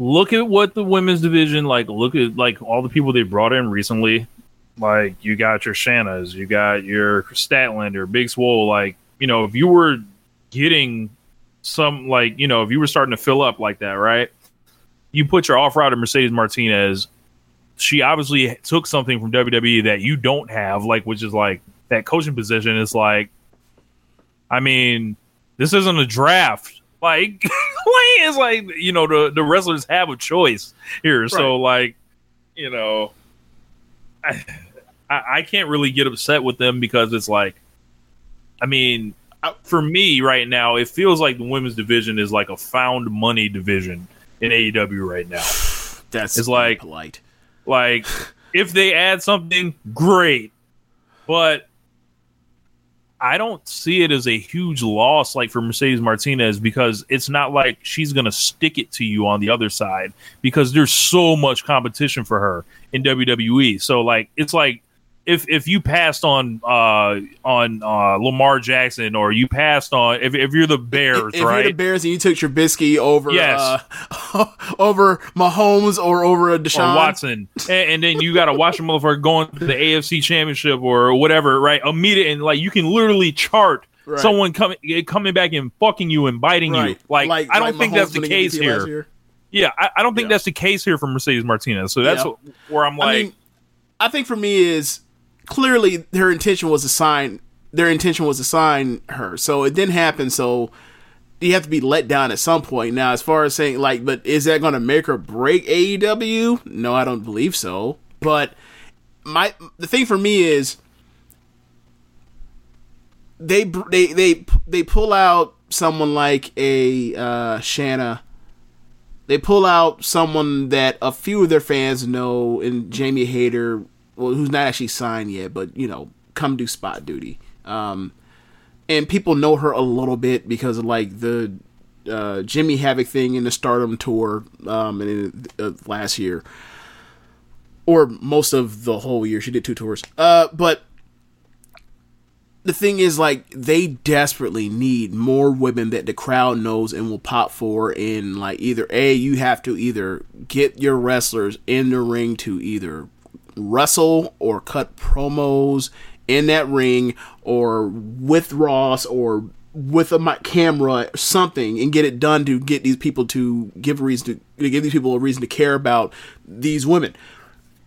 look at what the women's division like. Look at like all the people they brought in recently. Like you got your Shannas, you got your Statlander, Big Swole. Like you know, if you were getting some like you know, if you were starting to fill up like that, right? You put your out to Mercedes Martinez. She obviously took something from WWE that you don't have, like which is like that coaching position. Is like I mean, this isn't a draft. Like, (laughs) it's like you know the the wrestlers have a choice here. So like, you know, I, I I can't really get upset with them because it's like, I mean, for me right now, it feels like the women's division is like a found money division in AEW right now. (sighs) That's It's like- polite. Like, if they add something, great. But I don't see it as a huge loss like for Mercedes Martinez because it's not like she's going to stick it to you on the other side because there's so much competition for her in WWE. So like it's like if if you passed on uh on uh Lamar Jackson or you passed on if if you're the Bears, if right? you're the Bears and you took Trubisky over Yes. uh, (laughs) over Mahomes or over a Deshaun or Watson, and, and then you got to watch a motherfucker going to the AFC Championship or whatever, right? Immediate and like you can literally chart Right. someone coming coming back and fucking you and biting you. Right. Like, I don't like think Mahomes that's the case here. Yeah, I, I don't think Yeah. that's the case here for Mercedes Martinez. So that's Yeah. where I'm like, I mean, I think for me is clearly her intention was to sign. Their intention was to sign her, so it didn't happen. So you have to be let down at some point. Now, as far as saying like, but is that going to make or break AEW? No, I don't believe so. But my the thing for me is they they they they pull out someone like a uh, Shanna they pull out someone that a few of their fans know in Jamie Hayter, well, who's not actually signed yet, but you know, come do spot duty. Um, and people know her a little bit because of like the uh, Jimmy Havoc thing in the Stardom tour um, in, uh, last year, or most of the whole year. She did two tours. Uh, but the thing is like they desperately need more women that the crowd knows and will pop for in like either a you have to either get your wrestlers in the ring to either wrestle or cut promos in that ring or with Ross or with a camera something and get it done to get these people to give a reason to, to give these people a reason to care about these women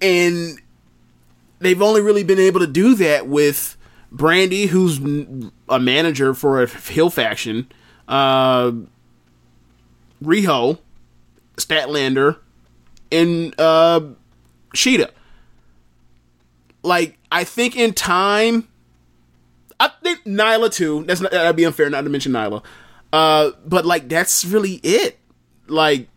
and they've only really been able to do that with Brandi, who's a manager for a heel faction, uh, Riho, Statlander, and uh, Shida. Like, I think in time, I think Nyla too. That's not, that'd be unfair not to mention Nyla. Uh, but like, that's really it. Like,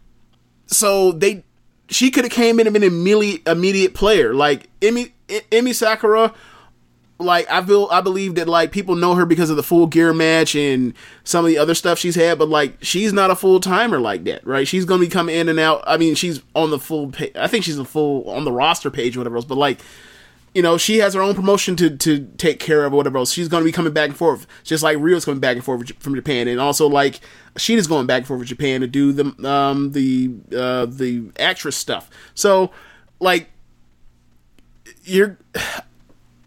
so they she could have came in and been an immediate immediate player like Emi Emi Sakura like I feel I believe that like people know her because of the full gear match and some of the other stuff she's had but like she's not a full timer like that right she's gonna be coming in and out I mean she's on the full pa- I think she's a full on the roster page whatever else but like you know, she has her own promotion to, to take care of or whatever else. She's going to be coming back and forth, just like Riho's coming back and forth from Japan, and also like Shida's going back and forth with Japan to do the um the uh the actress stuff. So, like, you're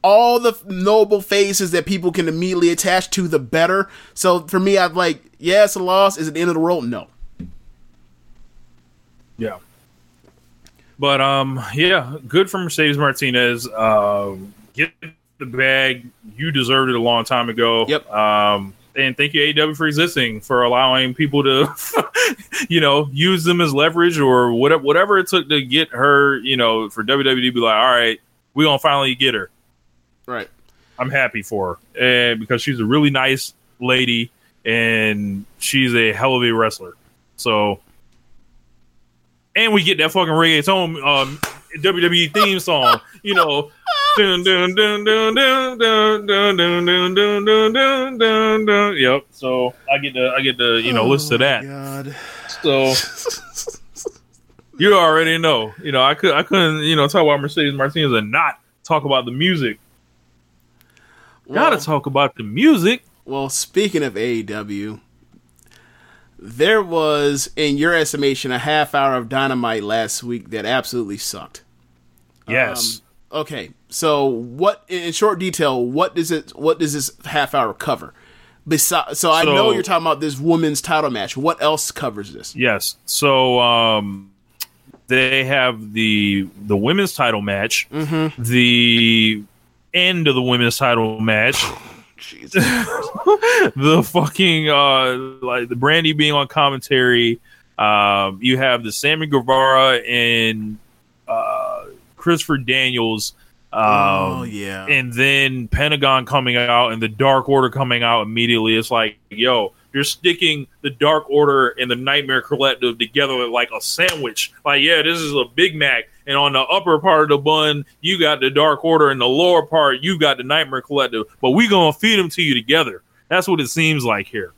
all the noble faces that people can immediately attach to, the better. So for me, I've like, yeah, it's a loss. Is it the end of the world? No. Yeah. But um, yeah, good for Mercedes Martinez. Um, get the bag. You deserved it a long time ago. Yep. Um, and thank you AEW for existing for allowing people to, (laughs) you know, use them as leverage or whatever whatever it took to get her. You know, for WWE to be like, all right, we gonna finally get her. Right. I'm happy for her, and because she's a really nice lady and she's a hell of a wrestler. So and we get that fucking reggaeton um, WWE theme song. You know, yep. So I get to I get to you know oh listen to that. God. So you already know. You know I could I couldn't you know talk about Mercedes Martinez and not talk about the music. Well, Gotta talk about the music. Well, speaking of AEW, there was, in your estimation, a half hour of dynamite last week that absolutely sucked. Yes. Okay, so what? In short detail, what does it? What does this half hour cover? Besides, so I So- know you're talking about this women's title match. What else covers this? Yes. So um, they have the the women's title match, Mm-hmm. the end of the women's title match, Jesus. (laughs) the fucking uh, like the Brandi being on commentary. Um, you have the Sammy Guevara and uh, Christopher Daniels. Um, oh yeah. and then Pentagon coming out and the Dark Order coming out immediately. It's like, yo, you're sticking the Dark Order and the Nightmare Collective together like a sandwich. Like, yeah, this is a Big Mac, and on the upper part of the bun, you got the Dark Order, and the lower part, you got the Nightmare Collective. But we gonna feed them to you together. That's what it seems like here.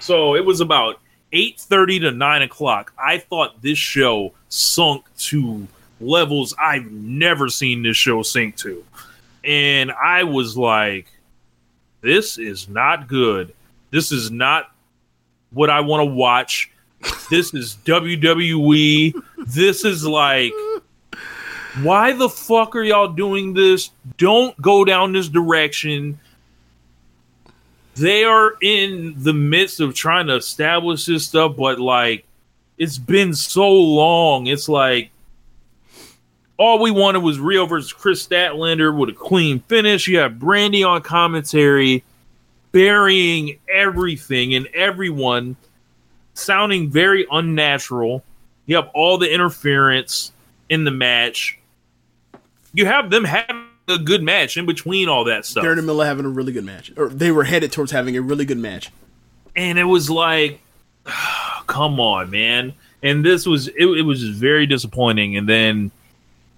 So it was about eight thirty to nine o'clock. I thought this show sunk to levels I've never seen this show sink to. And I was like, this is not good. This is not what I want to watch. This is WWE. This is like, why the fuck are y'all doing this? Don't go down this direction. They are in the midst of trying to establish this stuff, but like, it's been so long. It's like, all we wanted was Riho versus Kris Statlander with a clean finish. You have Brandi on commentary, burying everything and everyone, sounding very unnatural. You have all the interference in the match. You have them having a good match in between all that stuff. They're in the middle of having a really good match, or they were headed towards having a really good match. and it was like (sighs) come on man and this was it, it was just very disappointing and then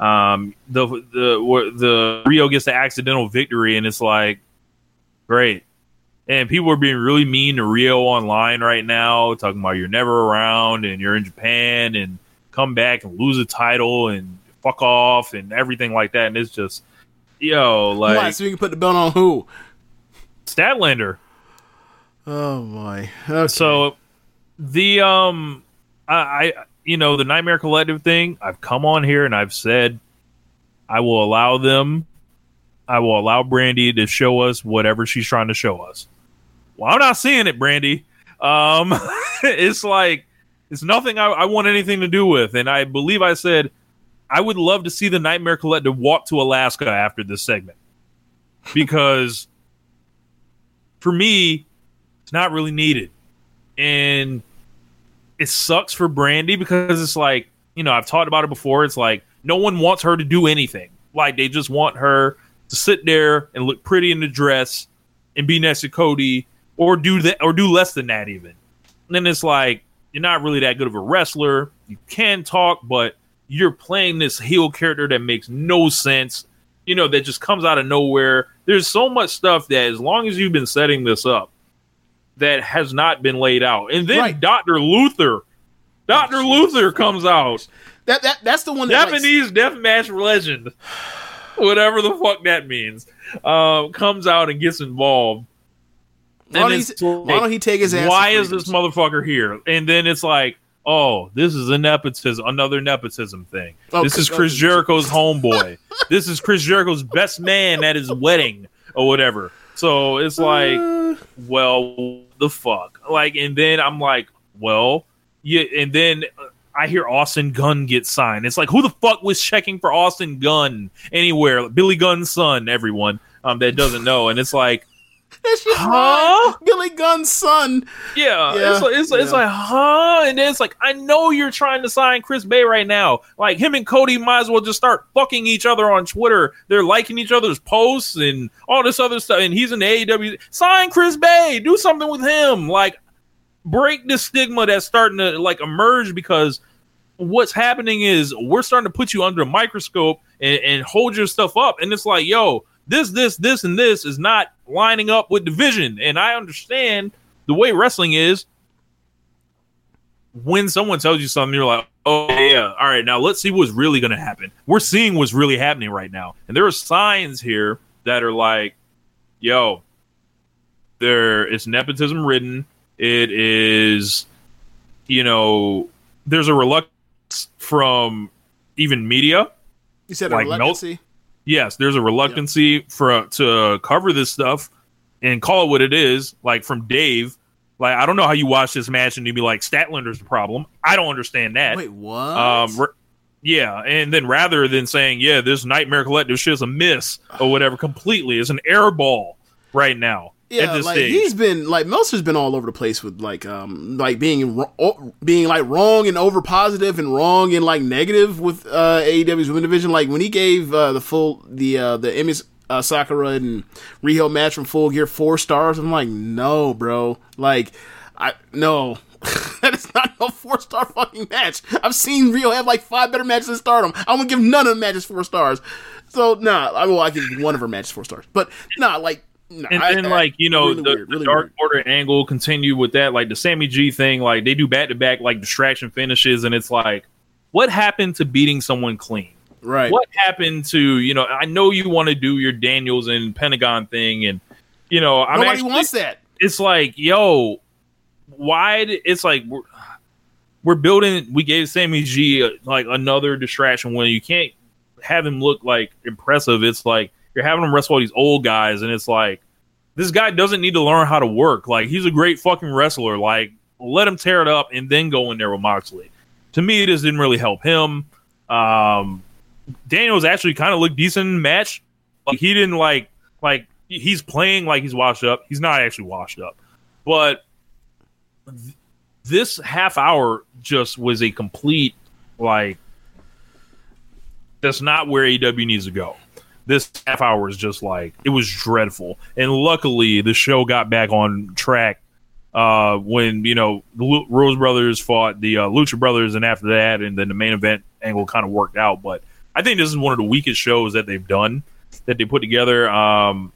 um the the the Riho gets the accidental victory and it's like great and people are being really mean to Riho online right now talking about you're never around and you're in japan and come back and lose a title and fuck off and everything like that and it's just yo like Why? So we can put the belt on who? statlander Oh my. Okay. So the um I, I you know the Nightmare Collective thing, I've come on here and I've said I will allow them I will allow Brandi to show us whatever she's trying to show us. Well, I'm not seeing it, Brandi. Um (laughs) it's like it's nothing I, I want anything to do with. And I believe I said I would love to see the Nightmare Collective walk to Alaska after this segment. Because (laughs) for me, it's not really needed. And it sucks for Brandi because it's like, you know, I've talked about it before. It's like no one wants her to do anything. Like they just want her to sit there and look pretty in the dress and be next to Cody or do that or do less than that even. And then it's like you're not really that good of a wrestler. You can talk, but you're playing this heel character that makes no sense. You know, that just comes out of nowhere. There's so much stuff that as long as you've been setting this up, that has not been laid out. And then Right. Dr. Luther, Dr. Luther comes out. that that that's the one that like, Japanese deathmatch legend, (sighs) whatever the fuck that means, um, comes out and gets involved. Why don't, he, why don't he take his ass? why is this motherfucker here? And then it's like, oh, this is a nepotism, another nepotism thing. Oh, this is Chris- Chris Jericho's homeboy. (laughs) this is Chris Jericho's best man at his wedding or whatever. So it's like, Uh, well, the fuck, like, and then I'm like, well, yeah, and then. uh, I hear Austin Gunn get signed. It's like who the fuck was checking for Austin Gunn anywhere? Billy Gunn's son, everyone um, that doesn't know, and it's like, (laughs) That's just huh? Billy Gunn's son. Yeah, yeah. It's, like, it's, yeah. it's like, huh? And then it's like, I know you're trying to sign Chris Bey right now. Like him and Cody might as well just start fucking each other on Twitter. They're liking each other's posts and all this other stuff. And he's in the AEW. Sign Chris Bey. Do something with him. Like break the stigma that's starting to like emerge because what's happening is we're starting to put you under a microscope and, and hold your stuff up. And it's like, yo, this, this, this, and this is not lining up with division. And I understand the way wrestling is. When someone tells you something, you're like, oh, yeah, all right, now let's see what's really going to happen. We're seeing what's really happening right now. And there are signs here that are like, yo, there it's nepotism ridden. It is, you know, there's a reluctance from even media. You said like a reluctancy. Mel- yes, there's a reluctancy yeah. for uh, to cover this stuff and call it what it is. Like from Dave, like I don't know how you watch this match and you be like Statlander's the problem. I don't understand that. Wait, what? Um, re- yeah, and then rather than saying yeah, this Nightmare Collective shit is a miss or whatever, completely is an air ball right now. Yeah, like stage. he's been like Meltzer's been all over the place with like um like being ro- being like wrong and over positive and wrong and like negative with uh AEW's women division. Like when he gave uh, the full the uh the Emmys uh, Sakura and Riho match from Full Gear four stars, I'm like no, bro. Like I no. (laughs) that is not a four star fucking match. I've seen Riho have like five better matches than Stardom. I won't give none of the matches four stars. So nah, I will. I give one of her matches four stars, but nah, like no, and I, then, I, like you know, really the, weird, really the, Dark weird. Order angle continue with that, like the Sammy G thing. Like they do back to back like distraction finishes, and it's like, what happened to beating someone clean? Right. What happened to you know? I know you want to do your Daniels and Pentagon thing, and you know, I mean, nobody actually, wants that. It's like, yo, why? Did, it's like we're, we're building. We gave Sammy G a, like another distraction when you can't have him look like impressive. It's like you're having him wrestle all these old guys, and it's like this guy doesn't need to learn how to work. Like he's a great fucking wrestler. Like let him tear it up and then go in there with Moxley. To me, it just didn't really help him. Um, Daniels actually kind of looked decent in match. but he didn't like like he's playing like he's washed up. He's not actually washed up, but th- this half hour just was a complete like that's not where AEW needs to go this half hour is just like it was dreadful. And luckily, the show got back on track uh, when you know the L- Rose Brothers fought the uh, Lucha Brothers, and after that, and then the main event angle kind of worked out. But I think this is one of the weakest shows that they've done that they put together. Um,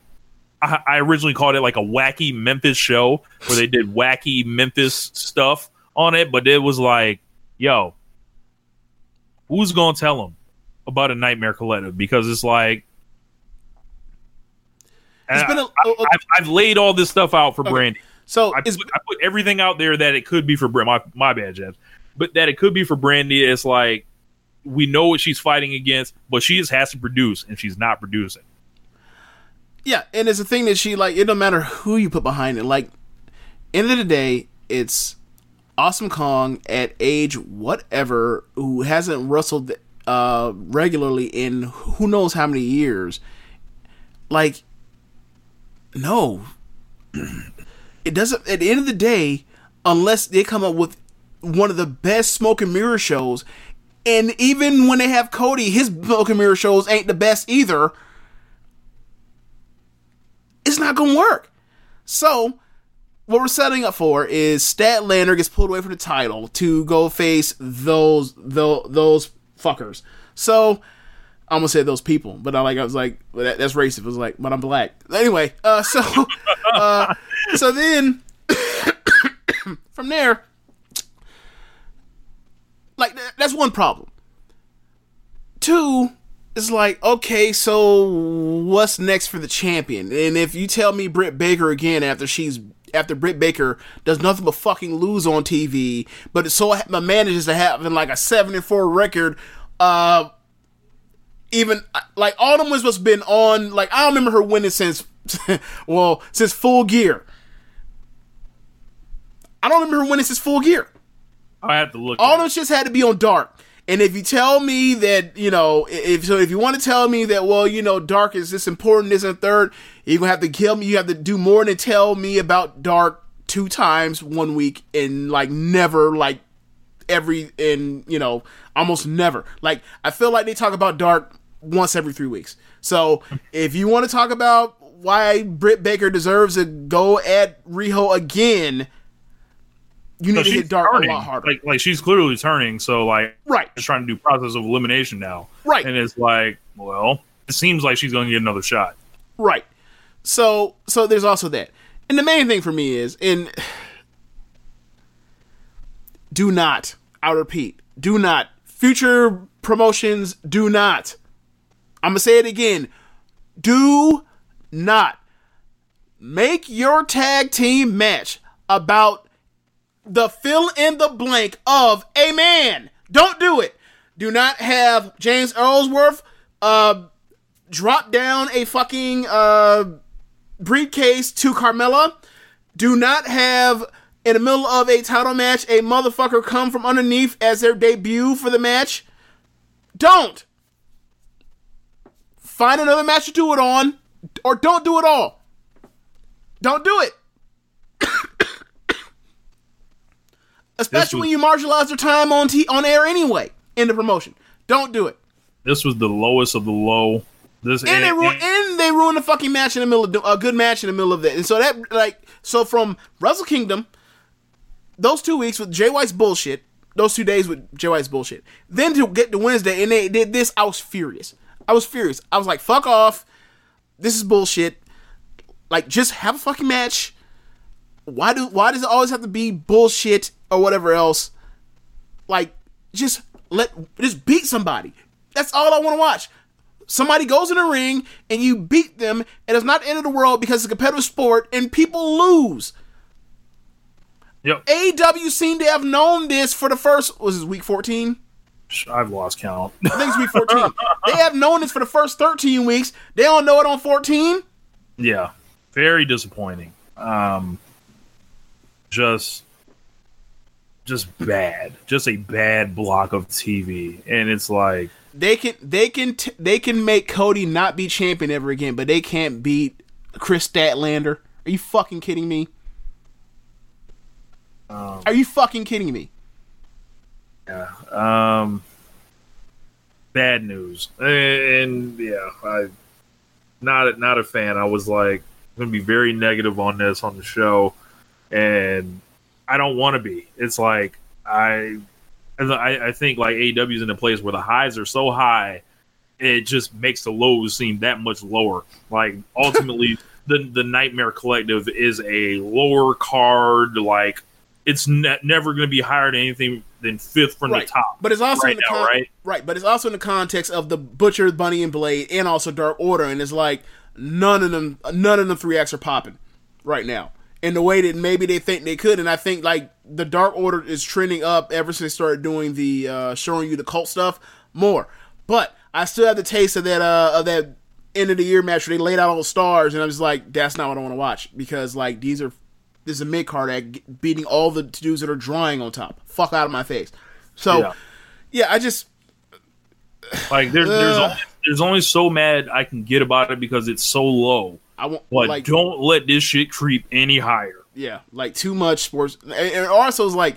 I, I originally called it like a wacky Memphis show where they did wacky Memphis stuff on it, but it was like, yo, who's gonna tell them about a Nightmare Collective? Because it's like it's been a, I, a, oh, a, I've, I've laid all this stuff out for okay. Brandi. So I put, I put, everything out there that it could be for Brandi. My, my bad, Jeff. But that it could be for Brandi. It's like we know what she's fighting against, but she just has to produce, and she's not producing. Yeah, and it's a thing that she like. It don't matter who you put behind it. Like, end of the day, it's Awesome Kong at age whatever who hasn't wrestled uh, regularly in who knows how many years. Like no. it doesn't at the end of the day, unless they come up with one of the best smoke and mirror shows, and even when they have Cody, his smoke and mirror shows ain't the best either. It's not gonna work. So what we're setting up for is Statlander gets pulled away from the title to go face those those, those fuckers. So I almost said those people, but I like I was like well, that, that's racist. It was like, but I'm black anyway. Uh, so (laughs) uh, so then (coughs) from there, like th- that's one problem. Two is like okay, so what's next for the champion? And if you tell me Britt Baker again after she's after Britt Baker does nothing but fucking lose on TV, but it so ha- manages to have in like a seven and four record. Uh, even like Autumn was what's been on. Like I don't remember her winning since (laughs) well since Full Gear. I don't remember her winning since Full Gear. I have to look. Autumn just had to be on Dark. And if you tell me that you know, if so, if you want to tell me that, well, you know, Dark is this important, isn't third, you're gonna have to kill me. You have to do more than tell me about Dark two times one week and like never like every and you know almost never like i feel like they talk about dark once every three weeks. So if you want to talk about why Britt Baker deserves to go at Riho again, you need so to hit Dark turning. a lot harder. Like, like she's clearly turning, so like right, she's trying to do process of elimination now. Right, and it's like, well, it seems like she's going to get another shot. Right. So so there's also that, and the main thing for me is, and do not, I repeat, do not future promotions do not I'm to say it again. Do not make your tag team match about the fill in the blank of a man. Don't do it. Do not have James Ellsworth uh drop down a fucking uh briefcase to Carmella. Do not have in the middle of a title match a motherfucker come from underneath as their debut for the match. Don't. Find another match to do it on or don't do it all. Don't do it. (coughs) Especially when you marginalize their time on t- on air anyway in the promotion. Don't do it. This was the lowest of the low. This And they, ru- and they ruined the fucking match in the middle of a good match in the middle of that. And so that like so from Wrestle Kingdom, those two weeks with Jay White's bullshit, those two days with Jay White's bullshit. Then to get to Wednesday and they did this, I was furious. I was furious. I was like, fuck off. This is bullshit. Like, just have a fucking match. Why do why does it always have to be bullshit or whatever else? Like, just let just beat somebody. That's all I want to watch. Somebody goes in the ring and you beat them, and it's not the end of the world because it's a competitive sport and people lose. Yep. AEW seemed to have known this for the first was this week 14? I've lost count. I think it's week 14. (laughs) they have known this for the first 13 weeks. They don't know it on 14. yeah. Very disappointing. Um just just bad. Just a bad block of TV. And it's like They can they can t- they can make Cody not be champion ever again, but they can't beat Kris Statlander. Are you fucking kidding me? Are you fucking kidding me? Yeah. Um. Bad news, and yeah, I not not a fan. I was like going to be very negative on this on the show, and I don't want to be. It's like I, I, I think like AEW is in a place where the highs are so high, it just makes the lows seem that much lower. Like (laughs) ultimately, the the Nightmare Collective is a lower card. Like it's ne- never going to be higher than anything than fifth from right. the top. But it's also right in the now, con- right? right. But it's also in the context of the Butcher, Bunny, and Blade, and also Dark Order, and it's like none of them, none of them three acts are popping right now in the way that maybe they think they could. And I think like the Dark Order is trending up ever since they started doing the uh, showing you the cult stuff more. But I still have the taste of that uh, of that end of the year match where they laid out all the stars, and I was like, that's not what I want to watch because like these are this is a mid card act beating all the to dos that are drawing on top. Fuck out of my face. So Yeah. yeah, I just Like there's there's only, there's only so mad I can get about it because it's so low. I want But like don't let this shit creep any higher. yeah, like too much sports. And, and also, it's like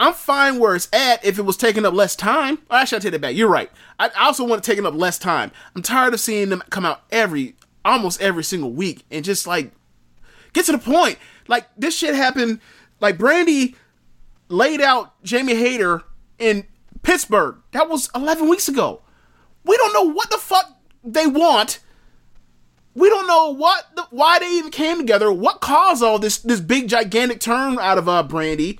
I'm fine where it's at if it was taking up less time. Well, actually, I take that back. You're right. I I also want it taking up less time. I'm tired of seeing them come out every almost every single week and just like get to the point. Like this shit happened. Like Brandi laid out Jamie Hayter in Pittsburgh. That was 11 weeks ago. We don't know what the fuck they want. We don't know what the, why they even came together. What caused all this this big gigantic turn out of uh Brandi?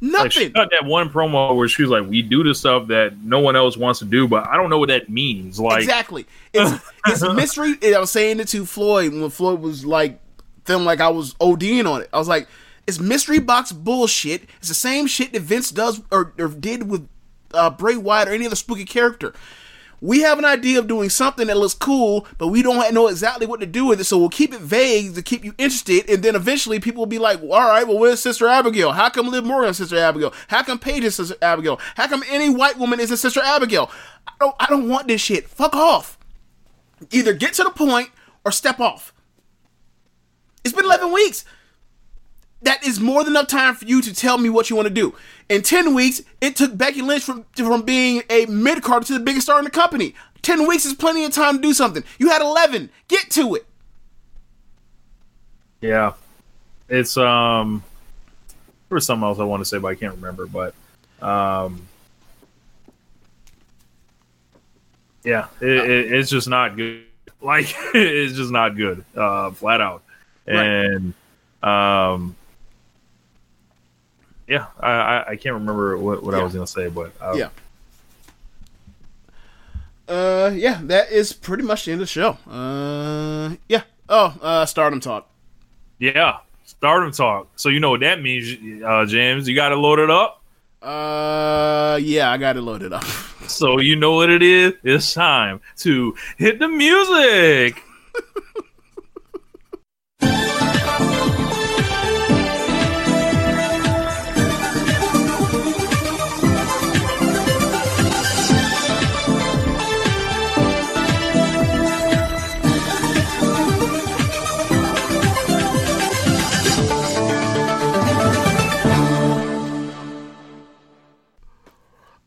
Like she Nothing. got that one promo where she was like, "We do the stuff that no one else wants to do," but I don't know what that means. Like, exactly. It's it's (laughs) mystery. I was saying it to Floyd when Floyd was like feeling like I was ODing on it. I was like, it's mystery box bullshit. It's the same shit that Vince does or, or did with uh, Bray Wyatt or any other spooky character. We have an idea of doing something that looks cool, but we don't know exactly what to do with it, so we'll keep it vague to keep you interested, and then eventually people will be like, well, all right, well, where's Sister Abigail? How come Liv Morgan's Sister Abigail? How come Paige is Sister Abigail? How come any white woman is a Sister Abigail? I don't, I don't want this shit. Fuck off. Either get to the point or step off. It's been 11 weeks. That is more than enough time for you to tell me what you want to do. In 10 weeks, it took Becky Lynch from, from being a mid card to the biggest star in the company. 10 weeks is plenty of time to do something. You had 11. Get to it. yeah, it's um, there was something else I want to say, but I can't remember. But um, yeah, it, it, it's just not good. (laughs) Like (laughs) it's just not good, uh, flat out. And um, yeah, I, I, I can't remember what, what I was gonna say, but uh, Yeah. Uh, yeah, that is pretty much the end of the show. Uh, yeah. Oh, uh, Stardom talk. yeah, stardom talk. So you know what that means, uh, James? You got to load it up. Uh, yeah, I got to load it loaded up. (laughs) So you know what it is? It's time to hit the music.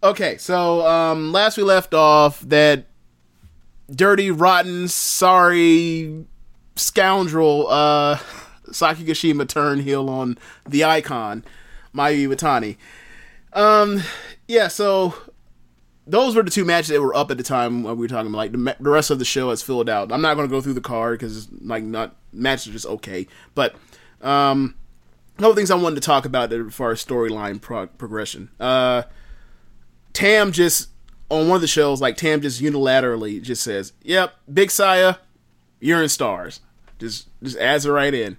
Okay, so um, last we left off, that dirty, rotten, sorry scoundrel uh, Saki Kashima turned heel on the icon, Mayu Iwatani. Um, yeah, so those were the two matches that were up at the time when we were talking about. Like the, the rest of the show has filled out. I'm not going to go through the card because like not matches are just okay, but um, a couple things I wanted to talk about as far as storyline prog- progression. Uh. Tam just on one of the shows, like Tam just unilaterally just says, "Yep, Big Saya, you're in stars." Just just adds it right in.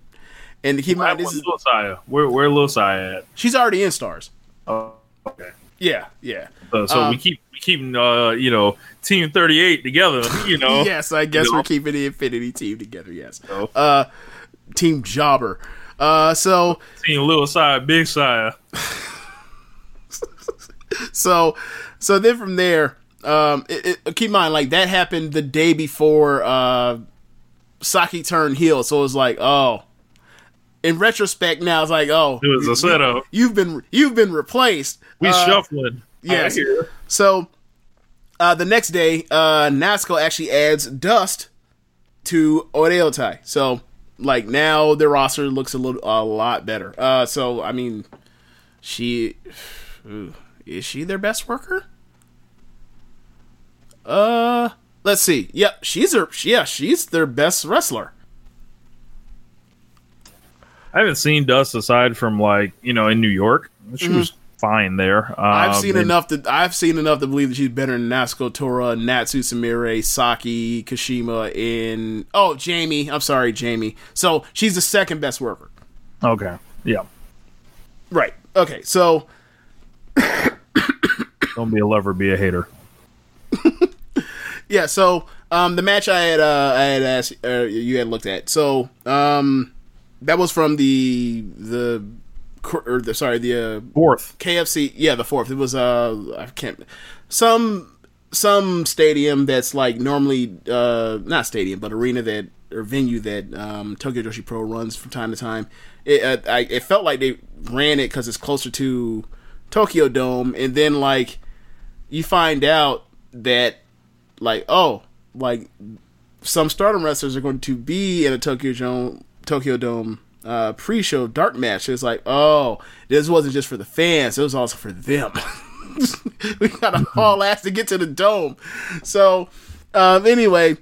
And to keep in mind, this is Lil Saya? Where where Lil Saya at? she's already in stars. Oh, okay. Yeah, yeah. So, so Um, we keep we keep uh you know Team Thirty Eight together. You know. (laughs) yes, I guess You know? we're keeping the Infinity team together. Yes. So, Uh, Team Jobber. Uh, so Team Lil Saya, Big Saya. (laughs) so so then from there um it, it, keep in mind like that happened the day before uh saki turned heel. So it was like oh. In retrospect now it's like oh. It was a setup. you've been you've been replaced. We Uh, shuffling. yes. So uh the next day uh Natsuko actually adds dust to Oedo Tai so like now their roster looks a little a lot better. Uh so i mean she (sighs) ooh, is she their best worker uh let's see yep she's her yeah she's their best wrestler I haven't seen Dust aside from like you know in New York. She was fine there. Um, Mm-hmm. I've seen and- enough to I've seen enough to believe that she's better than Natsuko Tora, Natsu Sumire, Saki, Kashima, and oh Jamie. I'm sorry, Jamie. So she's the second best worker. Okay. Yeah. Right. Okay. So Don't be a lover, be a hater. (laughs) yeah. So um, the match I had uh, I had asked uh, you had looked at. So um, that was from the the or the sorry the uh, Fourth. KFC. Yeah, the fourth. It was uh I can't some some stadium that's like normally uh not stadium but arena that or venue that um Tokyo Joshi Pro runs from time to time. It uh, I, it felt like they ran it because it's closer to Tokyo Dome, and then like you find out that like oh like some stardom wrestlers are going to be in a Tokyo Dome Tokyo Dome uh, pre-show dark match. It's like, oh, this wasn't just for the fans; it was also for them. (laughs) we got to haul (laughs) ass to get to the dome. So, um, anyway,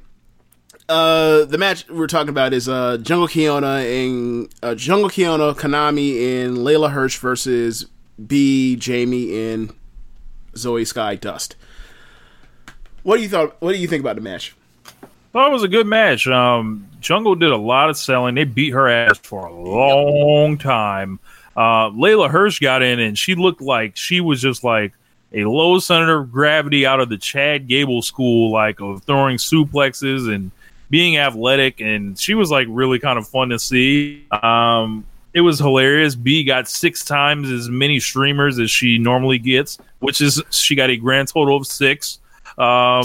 uh, the match we're talking about is uh, Jungle Kyona and uh, Jungle Kyona, Konami, and Leyla Hirsch versus Bea, Jamie, in Zoe Sky Dust. What do you thought? What do you think about the match? Thought it was a good match. Um, Jungle did a lot of selling. They beat her ass for a long time. Uh, Leyla Hirsch got in and she looked like she was just like a low center of gravity out of the Chad Gable school, like of throwing suplexes and being athletic. And she was like really kind of fun to see. Um, it was hilarious. Bea got six times as many streamers as she normally gets, which is she got a grand total of six. Um,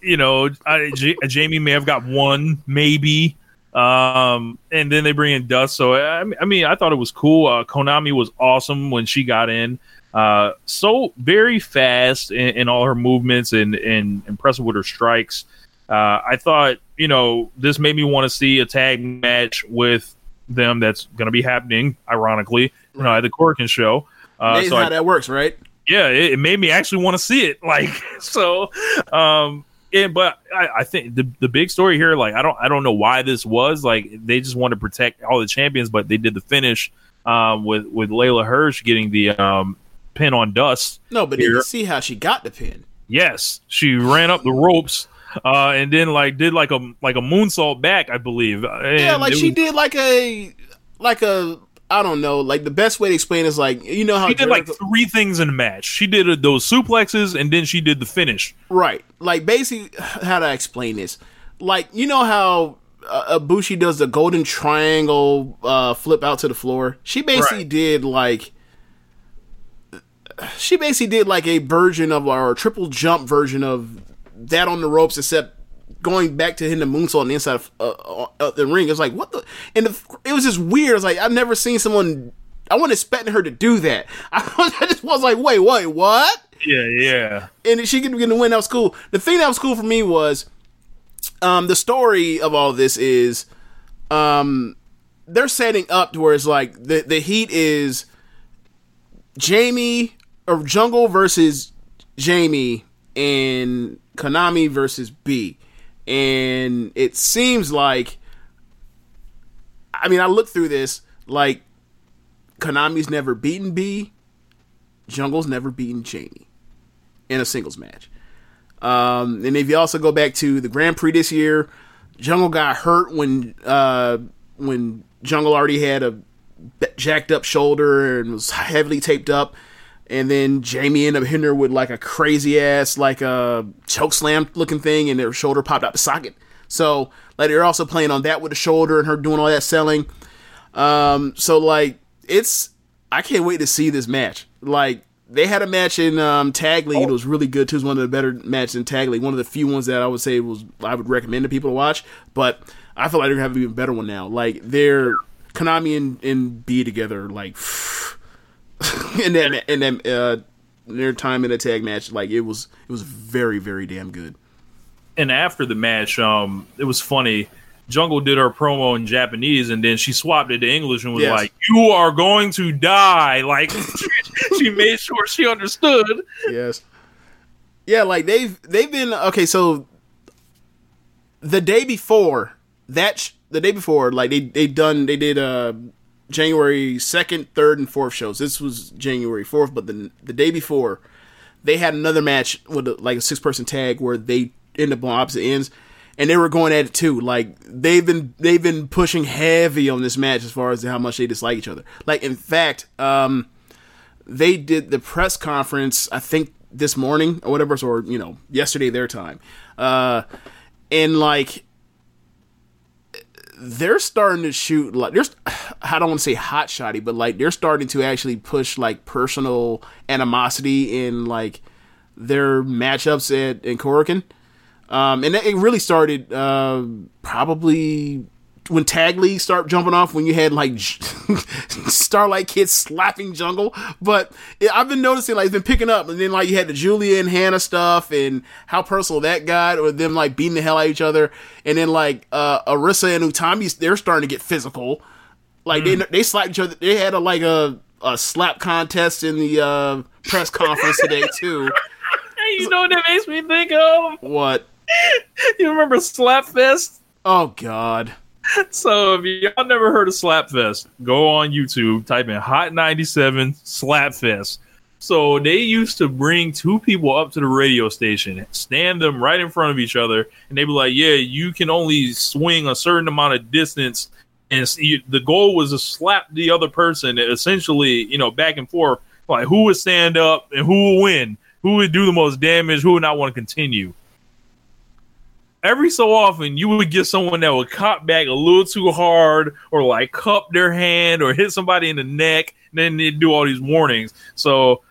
you know, I, J- Jamie may have got one, maybe. Um, and then they bring in Dust. So I, I mean, I thought it was cool. Uh, Konami was awesome when she got in. Uh, so very fast in, in all her movements and, and impressive with her strikes. Uh, I thought, you know, this made me want to see a tag match with them that's going to be happening, ironically, you know, at the Korakuen show. Uh, so how I, that works, right? yeah, it, it made me actually want to see it. (laughs) Like, so, um, yeah, but I, I think the the big story here, like, I don't, I don't know why this was like they just want to protect all the champions, but they did the finish um, with with Leyla Hirsch getting the um, pin on Dust. No, but did Here. you see how she got the pin? Yes, she ran up the ropes. Uh, and then like did like a like a moonsault back, I believe. Yeah, And like she was- did like a like a I don't know, like the best way to explain is like you know how She did like three things in a match. She did uh, those suplexes, and then she did the finish. Right. Like basically, (sighs) how do I explain this? Like you know how uh, Ibushi does the golden triangle uh, flip out to the floor. She basically Right. did like (sighs) she basically did like a version of or a triple jump version of that on the ropes, except going back to hitting the moonsault on the inside of uh, uh, the ring. It was like what the and the, it was just weird. It's like I've never seen someone. I wasn't expecting her to do that. (laughs) I just was like, wait, wait, what? Yeah, yeah. and she could get the win. That was cool. The thing that was cool for me was, um, the story of all this is, um, they're setting up to where it's like the the heat is Jamie or Jungle versus Jamie and Konami versus Bea, and it seems like, I mean, I look through this like, Konami's never beaten Bea, Jungle's never beaten Jamie in a singles match. Um, and if you also go back to the Grand Prix this year, Jungle got hurt when uh, when Jungle already had a jacked up shoulder and was (laughs) heavily taped up, and then Jamie ended up hitting her with like a crazy ass like a choke slam looking thing, and her shoulder popped out the socket. So like they're also playing on that with the shoulder and her doing all that selling. Um, so like it's I can't wait to see this match. Like they had a match in um, Tag League. It was really good too. It was one of the better matches in Tag League. One of the few ones that I would say was I would recommend to people to watch. But I feel like they're gonna have an even better one now. Like they're Konami and, and Bea together. Like (laughs) and then and then uh, their time in a tag match. Like it was it was very very damn good. And after the match, um, it was funny. Jungle did her promo in Japanese, and then she swapped it to English and was Yes. like, "You are going to die." (laughs) Like she made sure she understood. yes. Yeah, like they've they've been okay. So the day before that, sh- the day before, like they they done they did uh January second, third, and fourth shows. This was January fourth, but the the day before they had another match with a, like a six person tag where they end up on opposite ends. And they were going at it too. Like they've been they've been pushing heavy on this match as far as how much they dislike each other. Like in fact, um, they did the press conference i think this morning or whatever or you know yesterday their time uh and like they're starting to shoot like there's (sighs) i don't want to say hot shotty but like they're starting to actually push like personal animosity in like their matchups at in Korakuen. Um, and it really started uh, probably when Tag League started jumping off when you had like (laughs) Starlight Kids slapping Jungle. But it, I've been noticing like it's been picking up, and then like you had the Giulia and Hanan stuff, and how personal that got, or them like beating the hell out of each other, and then like uh, Arisa and Utami, they're starting to get physical. Like they they slapped each other. They had a like a a slap contest in the uh, press conference today (laughs) too. Hey, you know what that makes me think of? What? You remember Slapfest? Oh God. (laughs) So if y'all never heard of Slapfest, go on YouTube, type in Hot 97 Slapfest. So they used to bring two people up to the radio station, stand them right in front of each other, and they'd be like, "Yeah, you can only swing a certain amount of distance." And the goal was to slap the other person, essentially, you know, back and forth, like who would stand up and who would win, who would do the most damage, who would not want to continue every so often you would get someone that would cop back a little too hard or like cup their hand or hit somebody in the neck and then they'd do all these warnings so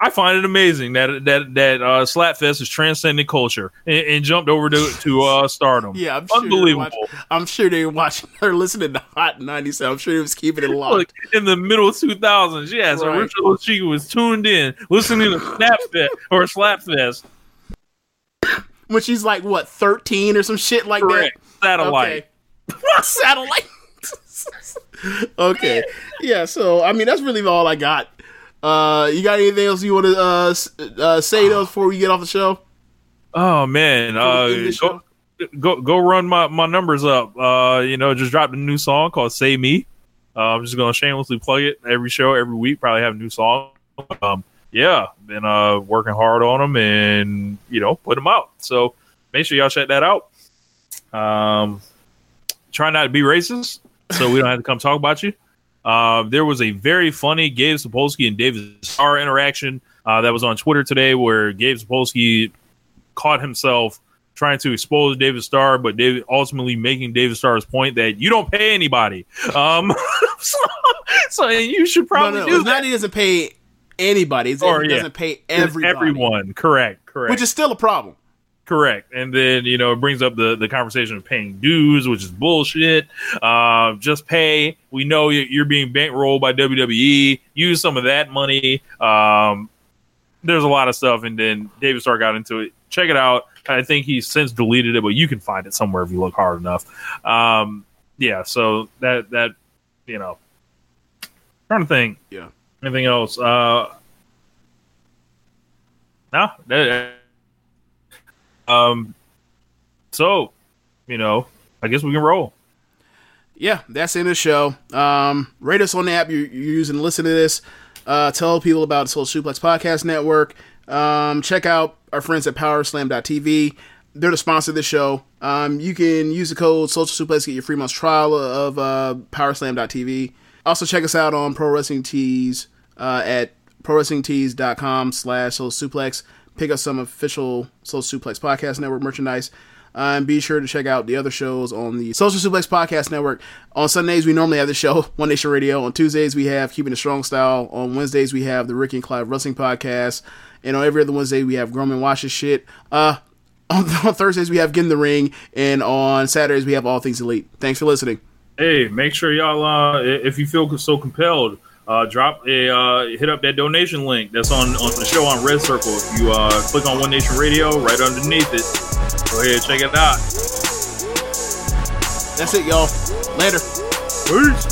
i find it amazing that that that uh slapfest is transcending culture and, and jumped over to to uh stardom Yeah, I'm sure unbelievable watching- I'm sure they were watching (laughs) or listening to Hot 97. I'm sure he was keeping it locked. Look, in the middle of 2000s, yeah, so Right. Richard was tuned in, listening to Snapfest or Slapfest. When she's like what 13 or some shit like Correct. that. Satellite. Okay. (laughs) Satellite. (laughs) okay. Yeah, so I mean that's really all I got. Uh you got anything else you want to uh, uh say though before we get off the show? Oh man, uh, go, go go run my, my numbers up. Uh, you know, just dropped a new song called "Say Me." Uh, I'm just gonna shamelessly plug it every show, every week. Probably have a new song. Um, yeah, been uh working hard on them and you know put them out. So make sure y'all check that out. Um, try not to be racist, so we don't have to come talk about you. Uh, there was a very funny Gabe Sapolsky and David Starr interaction uh, that was on Twitter today, where Gabe Sapolsky caught himself trying to expose David Starr, but David ultimately making David Starr's point that you don't pay anybody. Um, (laughs) so, so you should probably no, no, do that. not he doesn't pay anybody. It's Or, he yeah. doesn't pay It's everybody. everyone. Correct. Correct. Which is still a problem. Correct. And then, you know, it brings up the, the conversation of paying dues, which is bullshit. Uh, just pay. We know you- you're being bankrolled by WWE. Use some of that money. Um, there's a lot of stuff. And then David Starr got into it. Check it out. I think he's since deleted it, but you can find it somewhere if you look hard enough. Um, yeah. So that, that, you know, trying to think. Yeah. Anything else? Uh, no. Um. So, you know, I guess we can roll. yeah, that's in the show. Um, rate us on the app you're, you're using listen to this. Uh, tell people about Social Suplex Podcast Network. Um, check out our friends at PowerSlam.tv. They're the sponsor of the show. Um, you can use the code Social Suplex to get your free month trial of uh, PowerSlam.tv. Also, check us out on Pro Wrestling Tees uh, at ProWrestlingTees.com slash Social Suplex. Pick up some official Social Suplex Podcast Network merchandise. Uh, and be sure to check out the other shows on the Social Suplex Podcast Network. On Sundays, we normally have the show, (laughs) One Nation Radio. On Tuesdays, we have Keeping It Strong Style. On Wednesdays, we have the Ricky and Clive Wrestling Podcast. And on every other Wednesday, we have Grown Men Watch This Shit. Uh, on, (laughs) on Thursdays, we have Get in the Ring. And on Saturdays, we have All Things Elite. Thanks for listening. Hey, make sure y'all, uh, if you feel so compelled, uh, drop a uh, hit up that donation link that's on on the show on Red Circle. If you uh, click on One Nation Radio, right underneath it, go ahead check it out. That's it, y'all. Later. Peace.